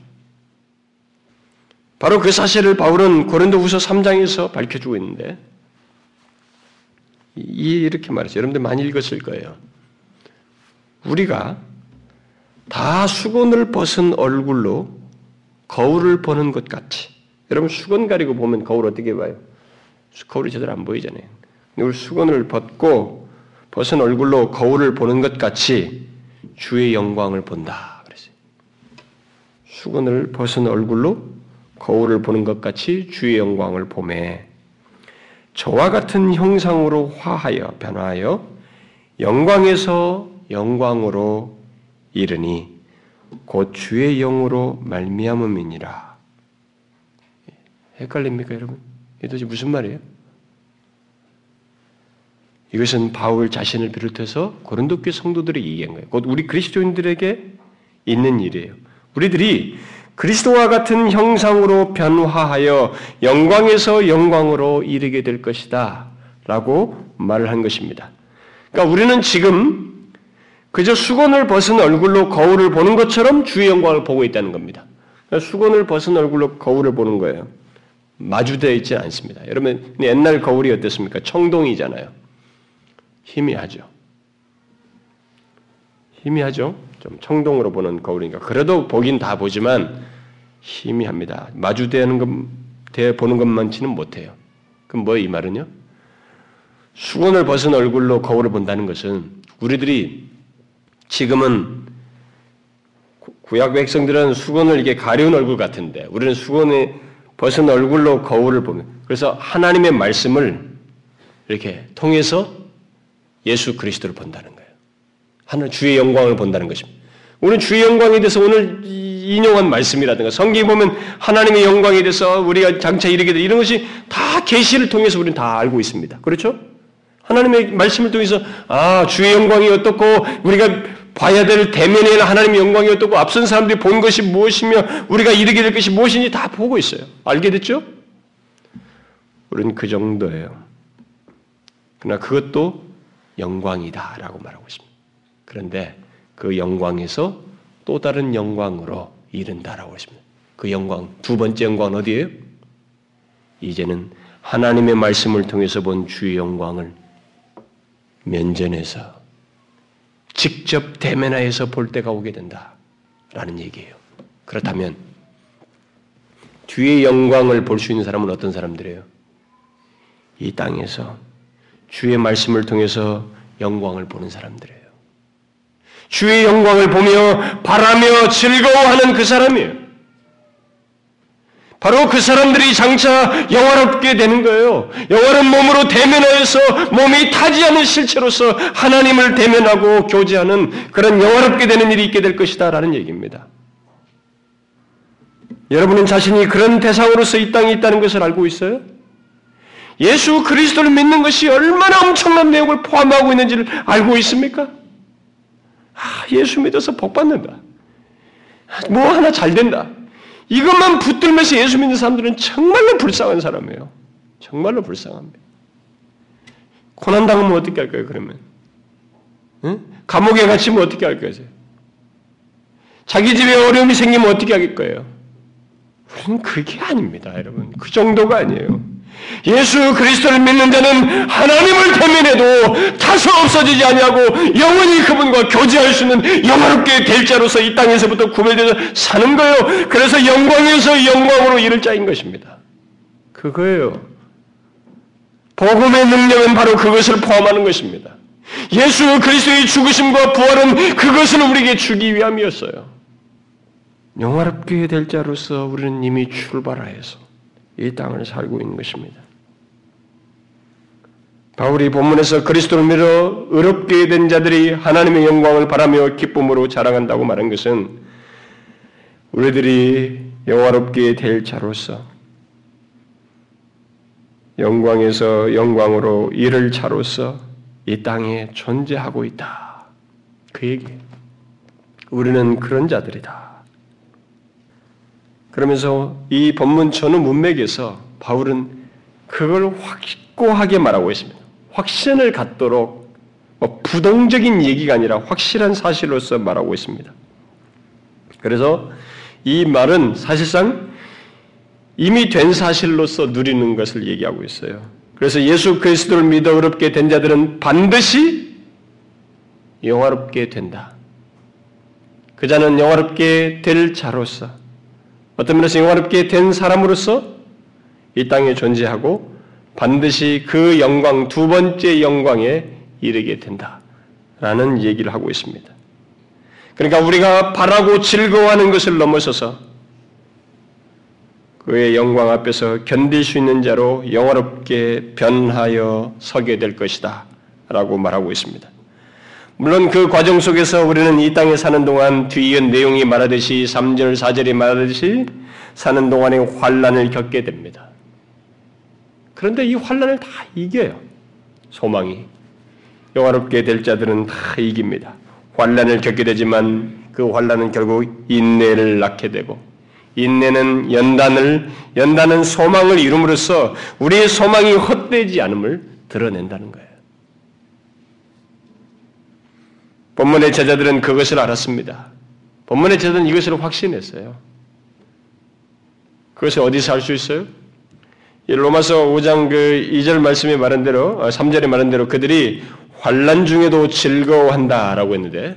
바로 그 사실을 바울은 고린도후서 3장에서 밝혀주고 있는데 이렇게 말했어요. 여러분들 많이 읽었을 거예요. 우리가 다 수건을 벗은 얼굴로 거울을 보는 것 같이. 여러분 수건 가리고 보면 거울 어떻게 봐요? 거울이 제대로 안 보이잖아요. 우리 수건을 벗고 벗은 얼굴로 거울을 보는 것 같이 주의 영광을 본다. 그랬어요. 수건을 벗은 얼굴로 거울을 보는 것 같이 주의 영광을 보매 저와 같은 형상으로 화하여 변화하여 영광에서 영광으로 이르니 곧 주의 영으로 말미암음이니라. 헷갈립니까, 여러분? 이게 도대체 무슨 말이에요? 이것은 바울 자신을 비롯해서 고린도 교 성도들이 얘기한 거예요. 곧 우리 그리스도인들에게 있는 일이에요. 우리들이 그리스도와 같은 형상으로 변화하여 영광에서 영광으로 이르게 될 것이다. 라고 말을 한 것입니다. 그러니까 우리는 지금 그저 수건을 벗은 얼굴로 거울을 보는 것처럼 주의 영광을 보고 있다는 겁니다. 그러니까 수건을 벗은 얼굴로 거울을 보는 거예요. 마주되어 있지 않습니다. 여러분 옛날 거울이 어땠습니까? 청동이잖아요. 희미하죠. 희미하죠. 좀 청동으로 보는 거울이니까 그래도 보긴 다 보지만 희미합니다. 마주대는 것, 대 보는 것만치는 못해요. 그럼 뭐 이 말은요? 수건을 벗은 얼굴로 거울을 본다는 것은 우리들이 지금은 구약 백성들은 수건을 이게 가려운 얼굴 같은데 우리는 수건에 벗은 얼굴로 거울을 보면 그래서 하나님의 말씀을 이렇게 통해서 예수 그리스도를 본다는 거예요. 하늘 주의 영광을 본다는 것입니다. 우리는 주의 영광에 대해서 오늘 인용한 말씀이라든가 성경에 보면 하나님의 영광에 대해서 우리가 장차 이르게 될 이런 것이 다 계시를 통해서 우리는 다 알고 있습니다. 그렇죠? 하나님의 말씀을 통해서 아 주의 영광이 어떻고 우리가 봐야 될 대면에는 하나님의 영광이 어떻고 앞선 사람들이 본 것이 무엇이며 우리가 이르게 될 것이 무엇인지 다 보고 있어요. 알게 됐죠? 우리는 그 정도예요. 그러나 그것도 영광이다라고 말하고 있습니다. 그런데 그 영광에서 또 다른 영광으로 이른다라고 했습니다. 그 영광 두 번째 영광은 어디예요? 이제는 하나님의 말씀을 통해서 본 주의 영광을 면전에서 직접 대면하여서 볼 때가 오게 된다라는 얘기예요. 그렇다면 뒤의 영광을 볼 수 있는 사람은 어떤 사람들이에요? 이 땅에서 주의 말씀을 통해서 영광을 보는 사람들이에요. 주의 영광을 보며 바라며 즐거워하는 그 사람이에요. 바로 그 사람들이 장차 영화롭게 되는 거예요. 영화로운 몸으로 대면하여서 몸이 타지 않은 실체로서 하나님을 대면하고 교제하는 그런 영화롭게 되는 일이 있게 될 것이다. 라는 얘기입니다. 여러분은 자신이 그런 대상으로서 이 땅에 있다는 것을 알고 있어요? 예수 그리스도를 믿는 것이 얼마나 엄청난 내용을 포함하고 있는지를 알고 있습니까? 아, 예수 믿어서 복 받는다. 뭐 하나 잘 된다. 이것만 붙들면서 예수 믿는 사람들은 정말로 불쌍한 사람이에요. 정말로 불쌍합니다. 고난 당하면 어떻게 할까요? 그러면 응? 감옥에 갇히면 어떻게 할 거예요? 자기 집에 어려움이 생기면 어떻게 할 거예요? 우리는 그게 아닙니다, 여러분. 그 정도가 아니에요. 예수 그리스도를 믿는 자는 하나님을 대면해도 타서 없어지지 아니하고 영원히 그분과 교제할 수 있는 영화롭게 될 자로서 이 땅에서부터 구별되어 사는 거예요. 그래서 영광에서 영광으로 이를 자인 것입니다. 그거예요. 복음의 능력은 바로 그것을 포함하는 것입니다. 예수 그리스도의 죽으심과 부활은 그것을 우리에게 주기 위함이었어요. 영화롭게 될 자로서 우리는 이미 출발하여서 이 땅을 살고 있는 것입니다. 바울이 본문에서 그리스도를 믿어 의롭게 된 자들이 하나님의 영광을 바라며 기쁨으로 자랑한다고 말한 것은 우리들이 영화롭게 될 자로서 영광에서 영광으로 이를 자로서 이 땅에 존재하고 있다. 그 얘기. 우리는 그런 자들이다. 그러면서 이 본문 전후 문맥에서 바울은 그걸 확고하게 말하고 있습니다. 확신을 갖도록 뭐 부동적인 얘기가 아니라 확실한 사실로서 말하고 있습니다. 그래서 이 말은 사실상 이미 된 사실로서 누리는 것을 얘기하고 있어요. 그래서 예수 그리스도를 믿어 의롭게 된 자들은 반드시 영화롭게 된다. 그 자는 영화롭게 될 자로서 어떤 면에서 영화롭게 된 사람으로서 이 땅에 존재하고 반드시 그 영광, 두 번째 영광에 이르게 된다. 라는 얘기를 하고 있습니다. 그러니까 우리가 바라고 즐거워하는 것을 넘어서서 그의 영광 앞에서 견딜 수 있는 자로 영화롭게 변하여 서게 될 것이다. 라고 말하고 있습니다. 물론 그 과정 속에서 우리는 이 땅에 사는 동안 뒤이은 내용이 말하듯이 3절, 4절이 말하듯이 사는 동안에 환란을 겪게 됩니다. 그런데 이 환란을 다 이겨요. 소망이. 영화롭게 될 자들은 다 이깁니다. 환란을 겪게 되지만 그 환란은 결국 인내를 낳게 되고 인내는 연단을 연단은 소망을 이룸으로써 우리의 소망이 헛되지 않음을 드러낸다는 거예요. 본문의 제자들은 그것을 알았습니다. 본문의 제자들은 이것을 확신했어요. 그것을 어디서 알 수 있어요? 로마서 5장 그 2절 말씀에 말한 대로 3절에 어, 말한 대로 그들이 환란 중에도 즐거워한다라고 했는데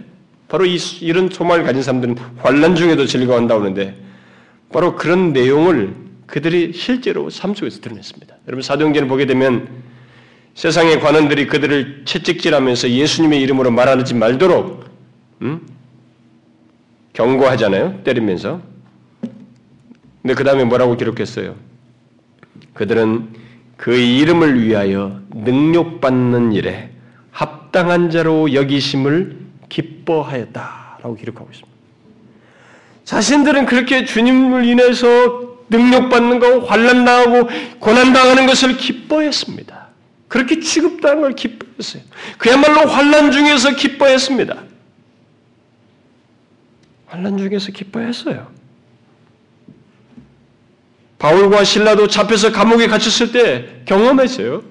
바로 이, 이런 소망을 가진 사람들은 환란 중에도 즐거워한다고 하는데 바로 그런 내용을 그들이 실제로 삶 속에서 드러냈습니다. 여러분 사도행전을 보게 되면 세상의 관원들이 그들을 채찍질하면서 예수님의 이름으로 말하지 말도록 음? 경고하잖아요. 때리면서. 근데 그 다음에 뭐라고 기록했어요? 그들은 그 이름을 위하여 능력받는 일에 합당한 자로 여기심을 기뻐하였다라고 기록하고 있습니다. 자신들은 그렇게 주님을 인해서 능력받는 거, 환란당하고 고난당하는 것을 기뻐했습니다. 그렇게 취급당한 걸 기뻐했어요. 그야말로 환란 중에서 기뻐했습니다. 환란 중에서 기뻐했어요. 바울과 신라도 잡혀서 감옥에 갇혔을 때 경험했어요.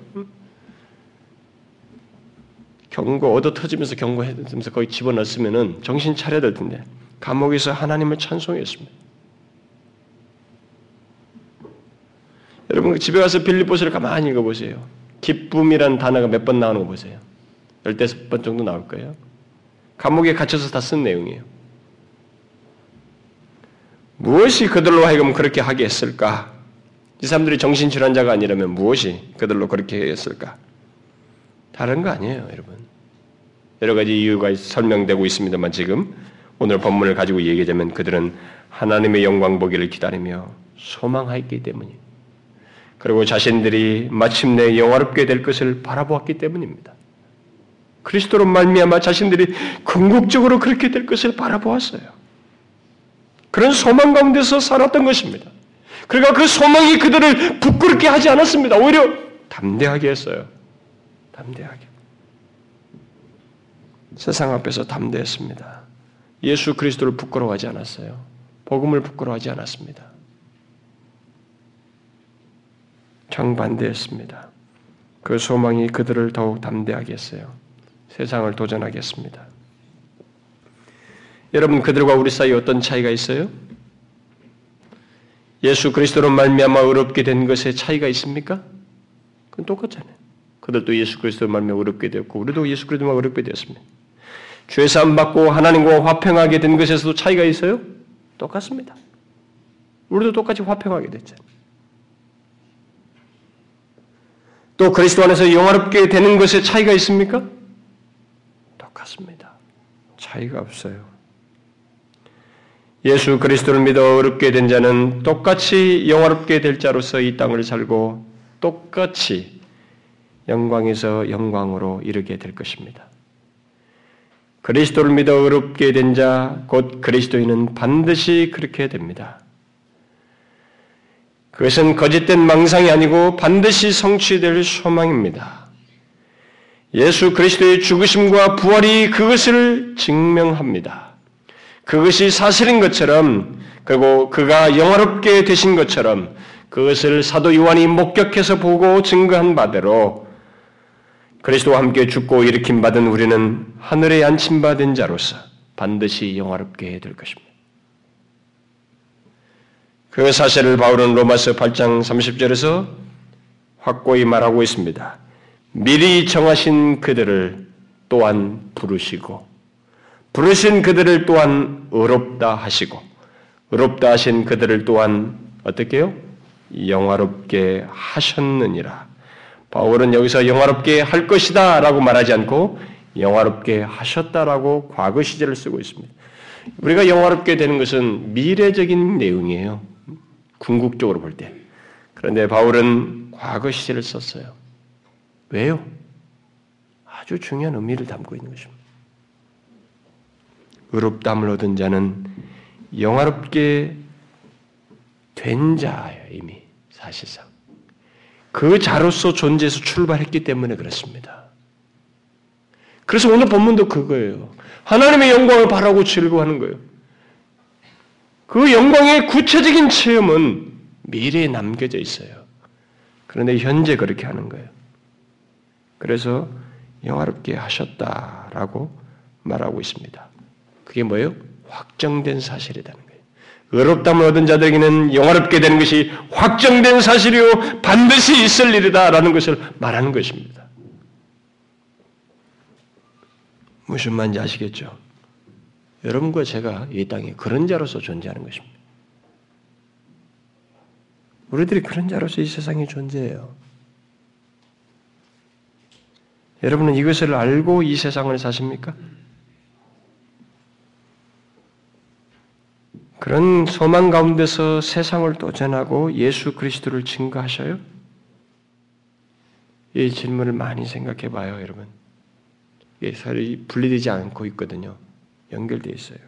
경고 얻어 터지면서 경고해면서 거기 집어넣었으면은 정신 차려야 될 텐데 감옥에서 하나님을 찬송했습니다. 여러분 집에 가서 빌립보서를 가만히 읽어보세요. 기쁨이라는 단어가 몇 번 나오는 거 보세요. 열대섯 번 정도 나올 거예요. 감옥에 갇혀서 다 쓴 내용이에요. 무엇이 그들로 하여금 그렇게 하게 했을까? 이 사람들이 정신질환자가 아니라면 무엇이 그들로 그렇게 했을까? 다른 거 아니에요, 여러분. 여러 가지 이유가 설명되고 있습니다만 지금 오늘 본문을 가지고 얘기하자면 그들은 하나님의 영광 보기를 기다리며 소망하였기 때문이에요. 그리고 자신들이 마침내 영화롭게 될 것을 바라보았기 때문입니다. 그리스도로 말미암아 자신들이 궁극적으로 그렇게 될 것을 바라보았어요. 그런 소망 가운데서 살았던 것입니다. 그러니까 그 소망이 그들을 부끄럽게 하지 않았습니다. 오히려 담대하게 했어요. 담대하게. 세상 앞에서 담대했습니다. 예수 그리스도를 부끄러워하지 않았어요. 복음을 부끄러워하지 않았습니다. 정반대했습니다. 그 소망이 그들을 더욱 담대하게 했어요. 세상을 도전하게 했습니다. 여러분 그들과 우리 사이에 어떤 차이가 있어요? 예수 그리스도로 말미암아 의롭게 된 것에 차이가 있습니까? 그건 똑같잖아요. 그들도 예수 그리스도로 말미암아 의롭게 되었고 우리도 예수 그리스도로 의롭게 되었습니다. 죄 사함 받고 하나님과 화평하게 된 것에서도 차이가 있어요? 똑같습니다. 우리도 똑같이 화평하게 됐잖아요. 또 그리스도 안에서 영화롭게 되는 것에 차이가 있습니까? 차이가 없어요. 예수 그리스도를 믿어 어렵게 된 자는 똑같이 영화롭게 될 자로서 이 땅을 살고 똑같이 영광에서 영광으로 이르게 될 것입니다. 그리스도를 믿어 어렵게 된 자, 곧 그리스도인은 반드시 그렇게 됩니다. 그것은 거짓된 망상이 아니고 반드시 성취될 소망입니다. 예수 그리스도의 죽으심과 부활이 그것을 증명합니다. 그것이 사실인 것처럼 그리고 그가 영화롭게 되신 것처럼 그것을 사도 요한이 목격해서 보고 증거한 바대로 그리스도와 함께 죽고 일으킴 받은 우리는 하늘에 안침받은 자로서 반드시 영화롭게 될 것입니다. 그 사실을 바울은 로마서 8장 30절에서 확고히 말하고 있습니다. 미리 정하신 그들을 또한 부르시고 부르신 그들을 또한 의롭다 하시고 의롭다 하신 그들을 또한 어떻게요? 영화롭게 하셨느니라. 바울은 여기서 영화롭게 할 것이다 라고 말하지 않고 영화롭게 하셨다라고 과거 시제를 쓰고 있습니다. 우리가 영화롭게 되는 것은 미래적인 내용이에요. 궁극적으로 볼 때. 그런데 바울은 과거 시제를 썼어요. 왜요? 아주 중요한 의미를 담고 있는 것입니다. 의롭담을 얻은 자는 영화롭게 된 자예요, 이미 사실상. 그 자로서 존재에서 출발했기 때문에 그렇습니다. 그래서 오늘 본문도 그거예요. 하나님의 영광을 바라고 즐거워하는 거예요. 그 영광의 구체적인 체험은 미래에 남겨져 있어요. 그런데 현재 그렇게 하는 거예요. 그래서 영화롭게 하셨다라고 말하고 있습니다. 그게 뭐예요? 확정된 사실이라는 거예요. 의롭담을 얻은 자들에게는 영화롭게 되는 것이 확정된 사실이요 반드시 있을 일이다라는 것을 말하는 것입니다. 무슨 말인지 아시겠죠? 여러분과 제가 이 땅에 그런 자로서 존재하는 것입니다. 우리들이 그런 자로서 이 세상에 존재해요. 여러분은 이것을 알고 이 세상을 사십니까? 그런 소망 가운데서 세상을 도전하고 예수 그리스도를 증거하셔요? 이 질문을 많이 생각해 봐요, 여러분. 이게 서로 분리되지 않고 있거든요. 연결되어 있어요.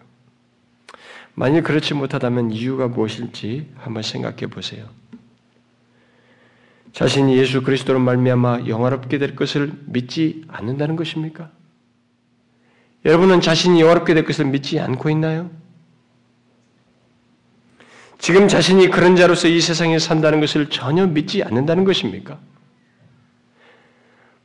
만일 그렇지 못하다면 이유가 무엇일지 한번 생각해 보세요. 자신이 예수 그리스도로 말미암아 영화롭게 될 것을 믿지 않는다는 것입니까? 여러분은 자신이 영화롭게 될 것을 믿지 않고 있나요? 지금 자신이 그런 자로서 이 세상에 산다는 것을 전혀 믿지 않는다는 것입니까?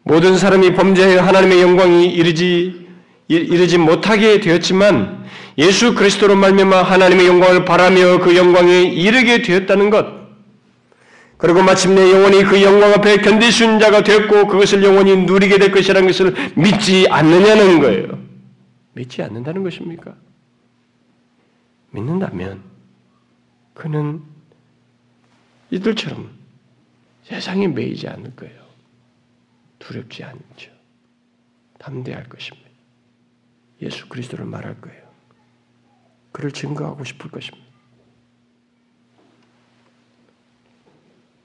모든 사람이 범죄하여 하나님의 영광이 이르지 이르지 못하게 되었지만 예수 그리스도로 말미암아 하나님의 영광을 바라며 그 영광에 이르게 되었다는 것. 그리고 마침내 영원히 그 영광 앞에 있는 자가 되었고 그것을 영원히 누리게 될 것이라는 것을 믿지 않느냐는 거예요. 믿지 않는다는 것입니까? 믿는다면 그는 이들처럼 세상에 매이지 않을 거예요. 두렵지 않죠. 담대할 것입니다. 예수 그리스도를 말할 거예요. 그를 증거하고 싶을 것입니다.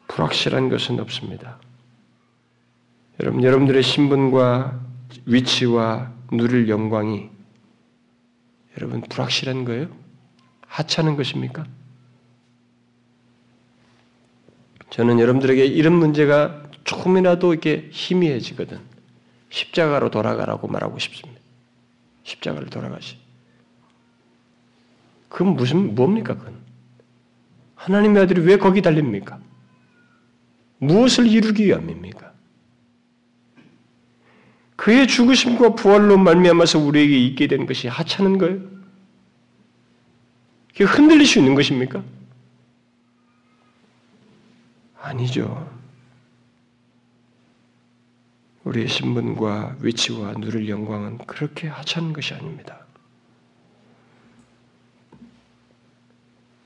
불확실한 것은 없습니다. 여러분, 여러분들의 신분과 위치와 누릴 영광이 여러분 불확실한 거예요? 하찮은 것입니까? 저는 여러분들에게 이런 문제가 조금이라도 이렇게 희미해지거든. 십자가로 돌아가라고 말하고 싶습니다. 십자가를 돌아가시. 그건 무슨, 뭡니까, 그건? 하나님의 아들이 왜 거기 달립니까? 무엇을 이루기 위함입니까? 그의 죽으심과 부활로 말미암아서 우리에게 있게 된 것이 하찮은 거예요? 그게 흔들릴 수 있는 것입니까? 아니죠. 우리의 신분과 위치와 누릴 영광은 그렇게 하찮은 것이 아닙니다.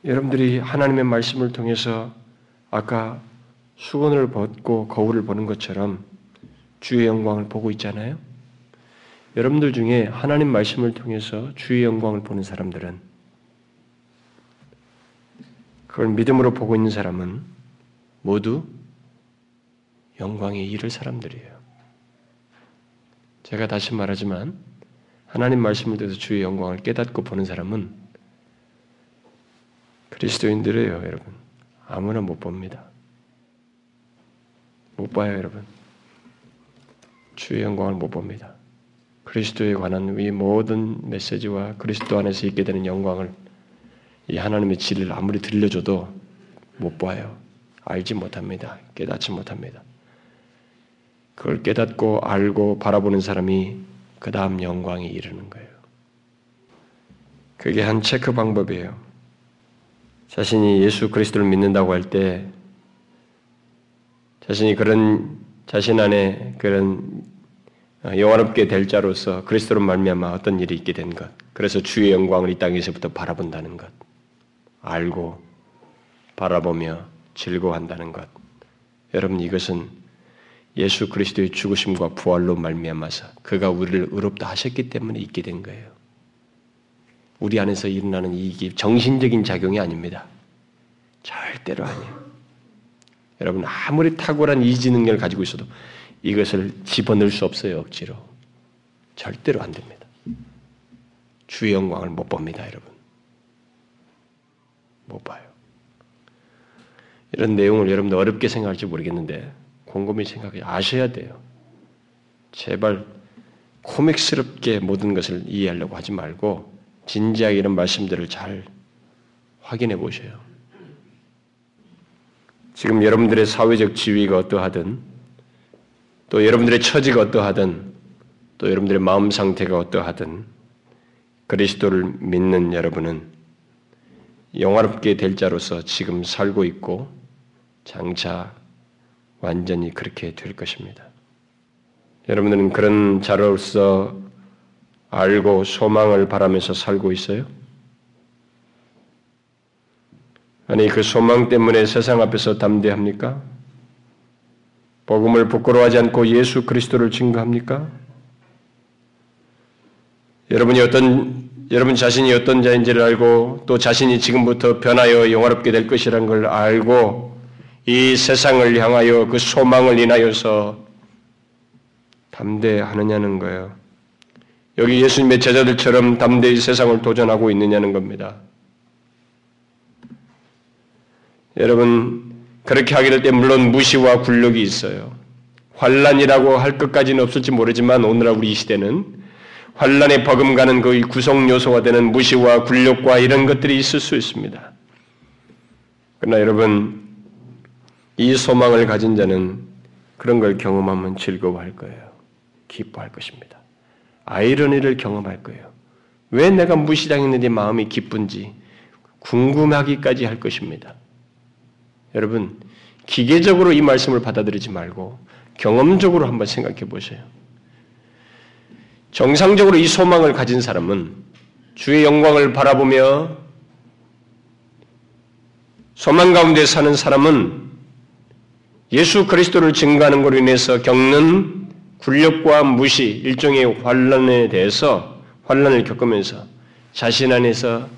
여러분들이 하나님의 말씀을 통해서 아까 수건을 벗고 거울을 보는 것처럼 주의 영광을 보고 있잖아요. 여러분들 중에 하나님 말씀을 통해서 주의 영광을 보는 사람들은 그걸 믿음으로 보고 있는 사람은 모두 영광에 이를 사람들이에요. 제가 다시 말하지만 하나님 말씀을 통해서 주의 영광을 깨닫고 보는 사람은 그리스도인들이에요, 여러분. 아무나 못 봅니다. 못 봐요, 여러분. 주의 영광을 못 봅니다. 그리스도에 관한 이 모든 메시지와 그리스도 안에서 있게 되는 영광을 이 하나님의 진리를 아무리 들려줘도 못 봐요. 알지 못합니다. 깨닫지 못합니다. 그걸 깨닫고 알고 바라보는 사람이 그 다음 영광에 이르는 거예요. 그게 한 체크 방법이에요. 자신이 예수 그리스도를 믿는다고 할 때 자신이 그런 자신 안에 그런 영화롭게 될 자로서 그리스도로 말미암아 어떤 일이 있게 된 것, 그래서 주의 영광을 이 땅에서부터 바라본다는 것, 알고 바라보며 즐거워한다는 것. 여러분 이것은 예수 그리스도의 죽으심과 부활로 말미암아서 그가 우리를 의롭다 하셨기 때문에 있게 된 거예요. 우리 안에서 일어나는 이게 정신적인 작용이 아닙니다. 절대로 아니에요. 여러분 아무리 탁월한 이지 능력을 가지고 있어도 이것을 집어넣을 수 없어요 억지로 절대로 안 됩니다. 주의 영광을 못 봅니다, 여러분. 못 봐요. 이런 내용을 여러분들 어렵게 생각할지 모르겠는데 곰곰이 생각해 아셔야 돼요. 제발 코믹스럽게 모든 것을 이해하려고 하지 말고 진지하게 이런 말씀들을 잘 확인해 보셔요. 지금 여러분들의 사회적 지위가 어떠하든 또 여러분들의 처지가 어떠하든 또 여러분들의 마음 상태가 어떠하든 그리스도를 믿는 여러분은 영화롭게 될 자로서 지금 살고 있고 장차 완전히 그렇게 될 것입니다. 여러분들은 그런 자로서 알고 소망을 바라면서 살고 있어요? 아니 그 소망 때문에 세상 앞에서 담대합니까? 복음을 부끄러워하지 않고 예수 그리스도를 증거합니까? 여러분이 어떤 여러분 자신이 어떤 자인지를 알고 또 자신이 지금부터 변하여 영화롭게 될 것이라는 걸 알고 이 세상을 향하여 그 소망을 인하여서 담대하느냐는 거예요. 여기 예수님의 제자들처럼 담대히 세상을 도전하고 있느냐는 겁니다. 여러분 그렇게 하게 될 때 물론 무시와 굴욕이 있어요. 환란이라고 할 것까지는 없을지 모르지만 오늘날 우리 이 시대는 환란에 버금가는 그 구성 요소가 되는 무시와 굴욕과 이런 것들이 있을 수 있습니다. 그러나 여러분 이 소망을 가진 자는 그런 걸 경험하면 즐거워할 거예요. 기뻐할 것입니다. 아이러니를 경험할 거예요. 왜 내가 무시당했는지 마음이 기쁜지 궁금하기까지 할 것입니다. 여러분, 기계적으로 이 말씀을 받아들이지 말고 경험적으로 한번 생각해 보세요. 정상적으로 이 소망을 가진 사람은 주의 영광을 바라보며 소망 가운데 사는 사람은 예수 그리스도를 증거하는 것으로 인해서 겪는 굴욕과 무시, 일종의 환란에 대해서 환란을 겪으면서 자신 안에서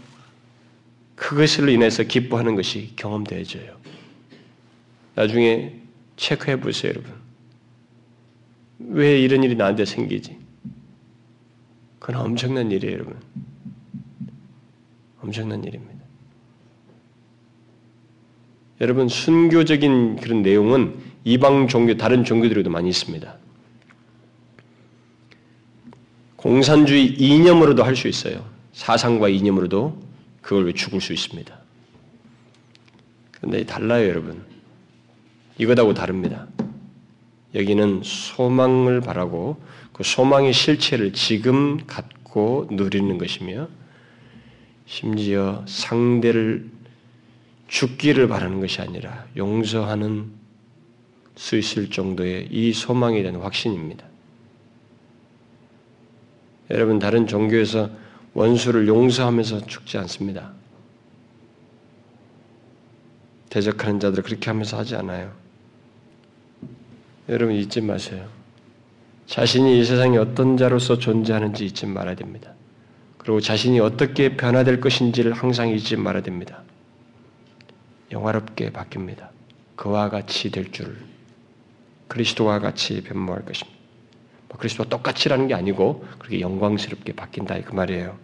그것으로 인해서 기뻐하는 것이 경험되어져요. 나중에 체크해 보세요, 여러분. 왜 이런 일이 나한테 생기지? 그건 엄청난 일이에요, 여러분. 엄청난 일입니다. 여러분, 순교적인 그런 내용은 이방 종교, 다른 종교들에도 많이 있습니다. 공산주의 이념으로도 할 수 있어요. 사상과 이념으로도 그걸 죽을 수 있습니다. 그런데 달라요, 여러분. 이것하고 다릅니다. 여기는 소망을 바라고 그 소망의 실체를 지금 갖고 누리는 것이며 심지어 상대를 죽기를 바라는 것이 아니라 용서하는 수 있을 정도의 이 소망에 대한 확신입니다. 여러분 다른 종교에서 원수를 용서하면서 죽지 않습니다. 대적하는 자들 그렇게 하면서 하지 않아요. 여러분 잊지 마세요. 자신이 이 세상에 어떤 자로서 존재하는지 잊지 말아야 됩니다. 그리고 자신이 어떻게 변화될 것인지를 항상 잊지 말아야 됩니다. 영화롭게 바뀝니다. 그와 같이 될 줄, 그리스도와 같이 변모할 것입니다. 뭐 그리스도와 똑같이라는 게 아니고 그렇게 영광스럽게 바뀐다 그 말이에요.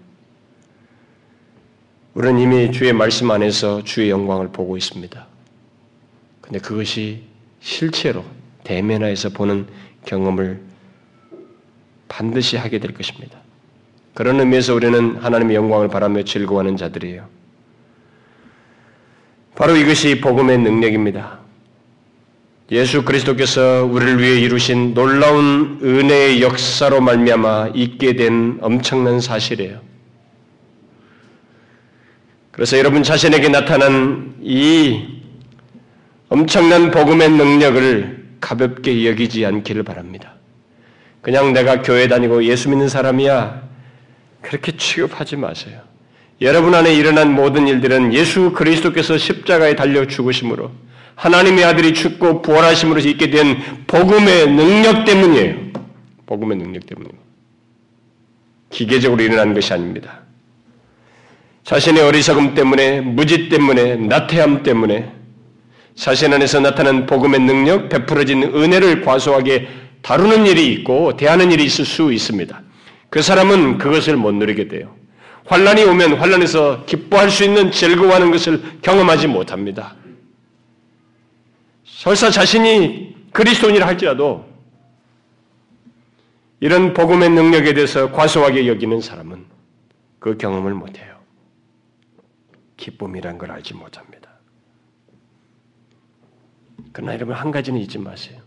우리는 이미 주의 말씀 안에서 주의 영광을 보고 있습니다. 근데 그것이 실체로 대면하에서 보는 경험을 반드시 하게 될 것입니다. 그런 의미에서 우리는 하나님의 영광을 바라며 즐거워하는 자들이에요. 바로 이것이 복음의 능력입니다. 예수 그리스도께서 우리를 위해 이루신 놀라운 은혜의 역사로 말미암아 있게 된 엄청난 사실이에요. 그래서 여러분 자신에게 나타난 이 엄청난 복음의 능력을 가볍게 여기지 않기를 바랍니다. 그냥 내가 교회 다니고 예수 믿는 사람이야. 그렇게 취급하지 마세요. 여러분 안에 일어난 모든 일들은 예수 그리스도께서 십자가에 달려 죽으심으로 하나님의 아들이 죽고 부활하심으로 있게 된 복음의 능력 때문이에요. 복음의 능력 때문입니다. 기계적으로 일어난 것이 아닙니다. 자신의 어리석음 때문에, 무지 때문에, 나태함 때문에, 자신 안에서 나타난 복음의 능력, 베풀어진 은혜를 과소하게 다루는 일이 있고 대하는 일이 있을 수 있습니다. 그 사람은 그것을 못 누리게 돼요. 환란이 오면 환란에서 기뻐할 수 있는 즐거워하는 것을 경험하지 못합니다. 설사 자신이 그리스도인이라 할지라도 이런 복음의 능력에 대해서 과소하게 여기는 사람은 그 경험을 못해요. 기쁨이란 걸 알지 못합니다. 그러나 여러분 한 가지는 잊지 마세요.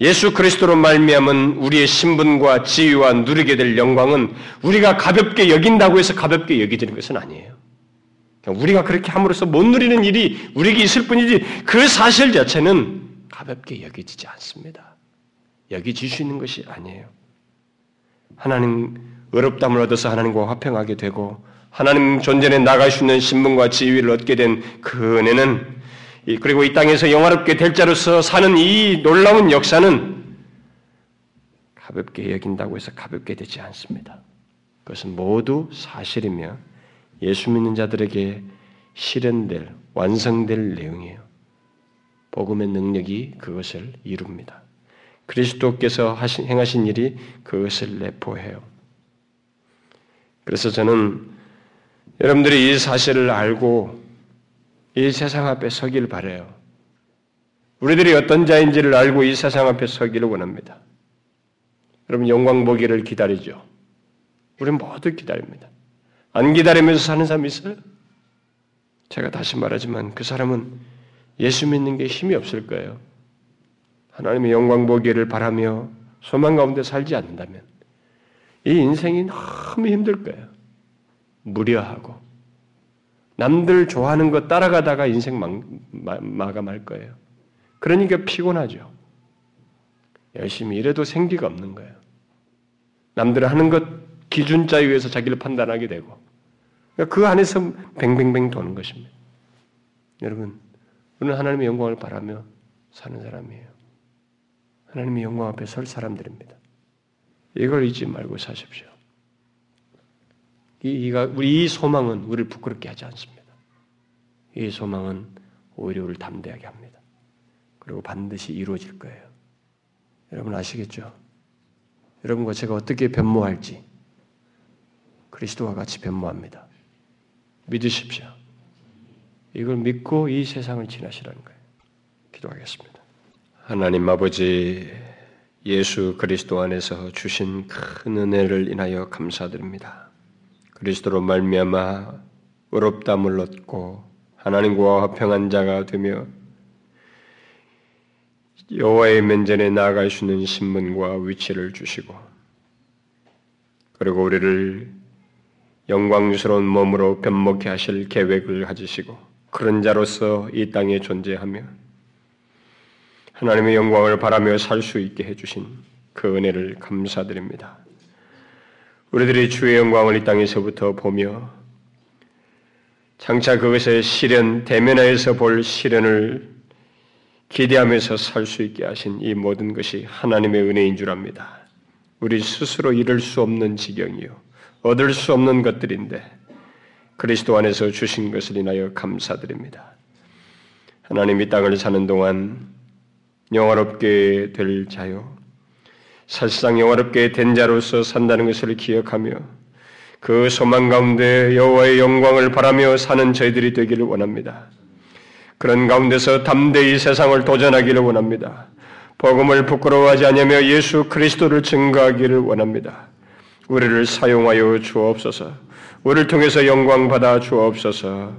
예수 그리스도로 말미암은 우리의 신분과 지위와 누리게 될 영광은 우리가 가볍게 여긴다고 해서 가볍게 여기지는 것은 아니에요. 우리가 그렇게 함으로써 못 누리는 일이 우리에게 있을 뿐이지 그 사실 자체는 가볍게 여기지지 않습니다. 여기질 수 있는 것이 아니에요. 하나님 의롭담을 얻어서 하나님과 화평하게 되고 하나님 존재에 나갈 수 있는 신분과 지위를 얻게 된 그 은혜는 그리고 이 땅에서 영화롭게 될 자로서 사는 이 놀라운 역사는 가볍게 여긴다고 해서 가볍게 되지 않습니다. 그것은 모두 사실이며 예수 믿는 자들에게 실현될, 완성될 내용이에요. 복음의 능력이 그것을 이룹니다. 그리스도께서 하신, 행하신 일이 그것을 내포해요. 그래서 저는 여러분들이 이 사실을 알고 이 세상 앞에 서기를 바래요. 우리들이 어떤 자인지를 알고 이 세상 앞에 서기를 원합니다. 여러분 영광 보기를 기다리죠. 우리 모두 기다립니다. 안 기다리면서 사는 사람이 있어요? 제가 다시 말하지만 그 사람은 예수 믿는 게 힘이 없을 거예요. 하나님의 영광 보기를 바라며 소망 가운데 살지 않는다면 이 인생이 너무 힘들 거예요. 무료하고 남들 좋아하는 거 따라가다가 인생 막, 마감할 거예요. 그러니까 피곤하죠. 열심히 일해도 생기가 없는 거예요. 남들 하는 것 기준자에 의해서 자기를 판단하게 되고 그러니까 그 안에서 뱅뱅뱅 도는 것입니다. 여러분, 우리는 하나님의 영광을 바라며 사는 사람이에요. 하나님의 영광 앞에 설 사람들입니다. 이걸 잊지 말고 사십시오. 이, 우리 이 소망은 우리를 부끄럽게 하지 않습니다. 이 소망은 오히려 우리를 담대하게 합니다. 그리고 반드시 이루어질 거예요. 여러분 아시겠죠? 여러분과 제가 어떻게 변모할지 그리스도와 같이 변모합니다. 믿으십시오. 이걸 믿고 이 세상을 지나시라는 거예요. 기도하겠습니다. 하나님 아버지 예수 그리스도 안에서 주신 큰 은혜를 인하여 감사드립니다. 그리스도로 말미암아 의롭담을 얻고 하나님과 화평한 자가 되며 여호와의 면전에 나아갈 수 있는 신분과 위치를 주시고 그리고 우리를 영광스러운 몸으로 변목해 하실 계획을 가지시고 그런 자로서 이 땅에 존재하며 하나님의 영광을 바라며 살 수 있게 해주신 그 은혜를 감사드립니다. 우리들이 주의 영광을 이 땅에서부터 보며 장차 그것의 실현, 대면하에서 볼 실현을 기대하면서 살 수 있게 하신 이 모든 것이 하나님의 은혜인 줄 압니다. 우리 스스로 이룰 수 없는 지경이요. 얻을 수 없는 것들인데 그리스도 안에서 주신 것을 인하여 감사드립니다. 하나님 이 땅을 사는 동안 영화롭게 될 자요. 사실상 영화롭게 된 자로서 산다는 것을 기억하며 그 소망 가운데 여호와의 영광을 바라며 사는 저희들이 되기를 원합니다. 그런 가운데서 담대히 세상을 도전하기를 원합니다. 복음을 부끄러워하지 않으며 예수 그리스도를 증거하기를 원합니다. 우리를 사용하여 주옵소서. 우리를 통해서 영광 받아 주옵소서.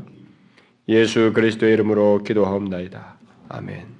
예수 그리스도의 이름으로 기도하옵나이다. 아멘.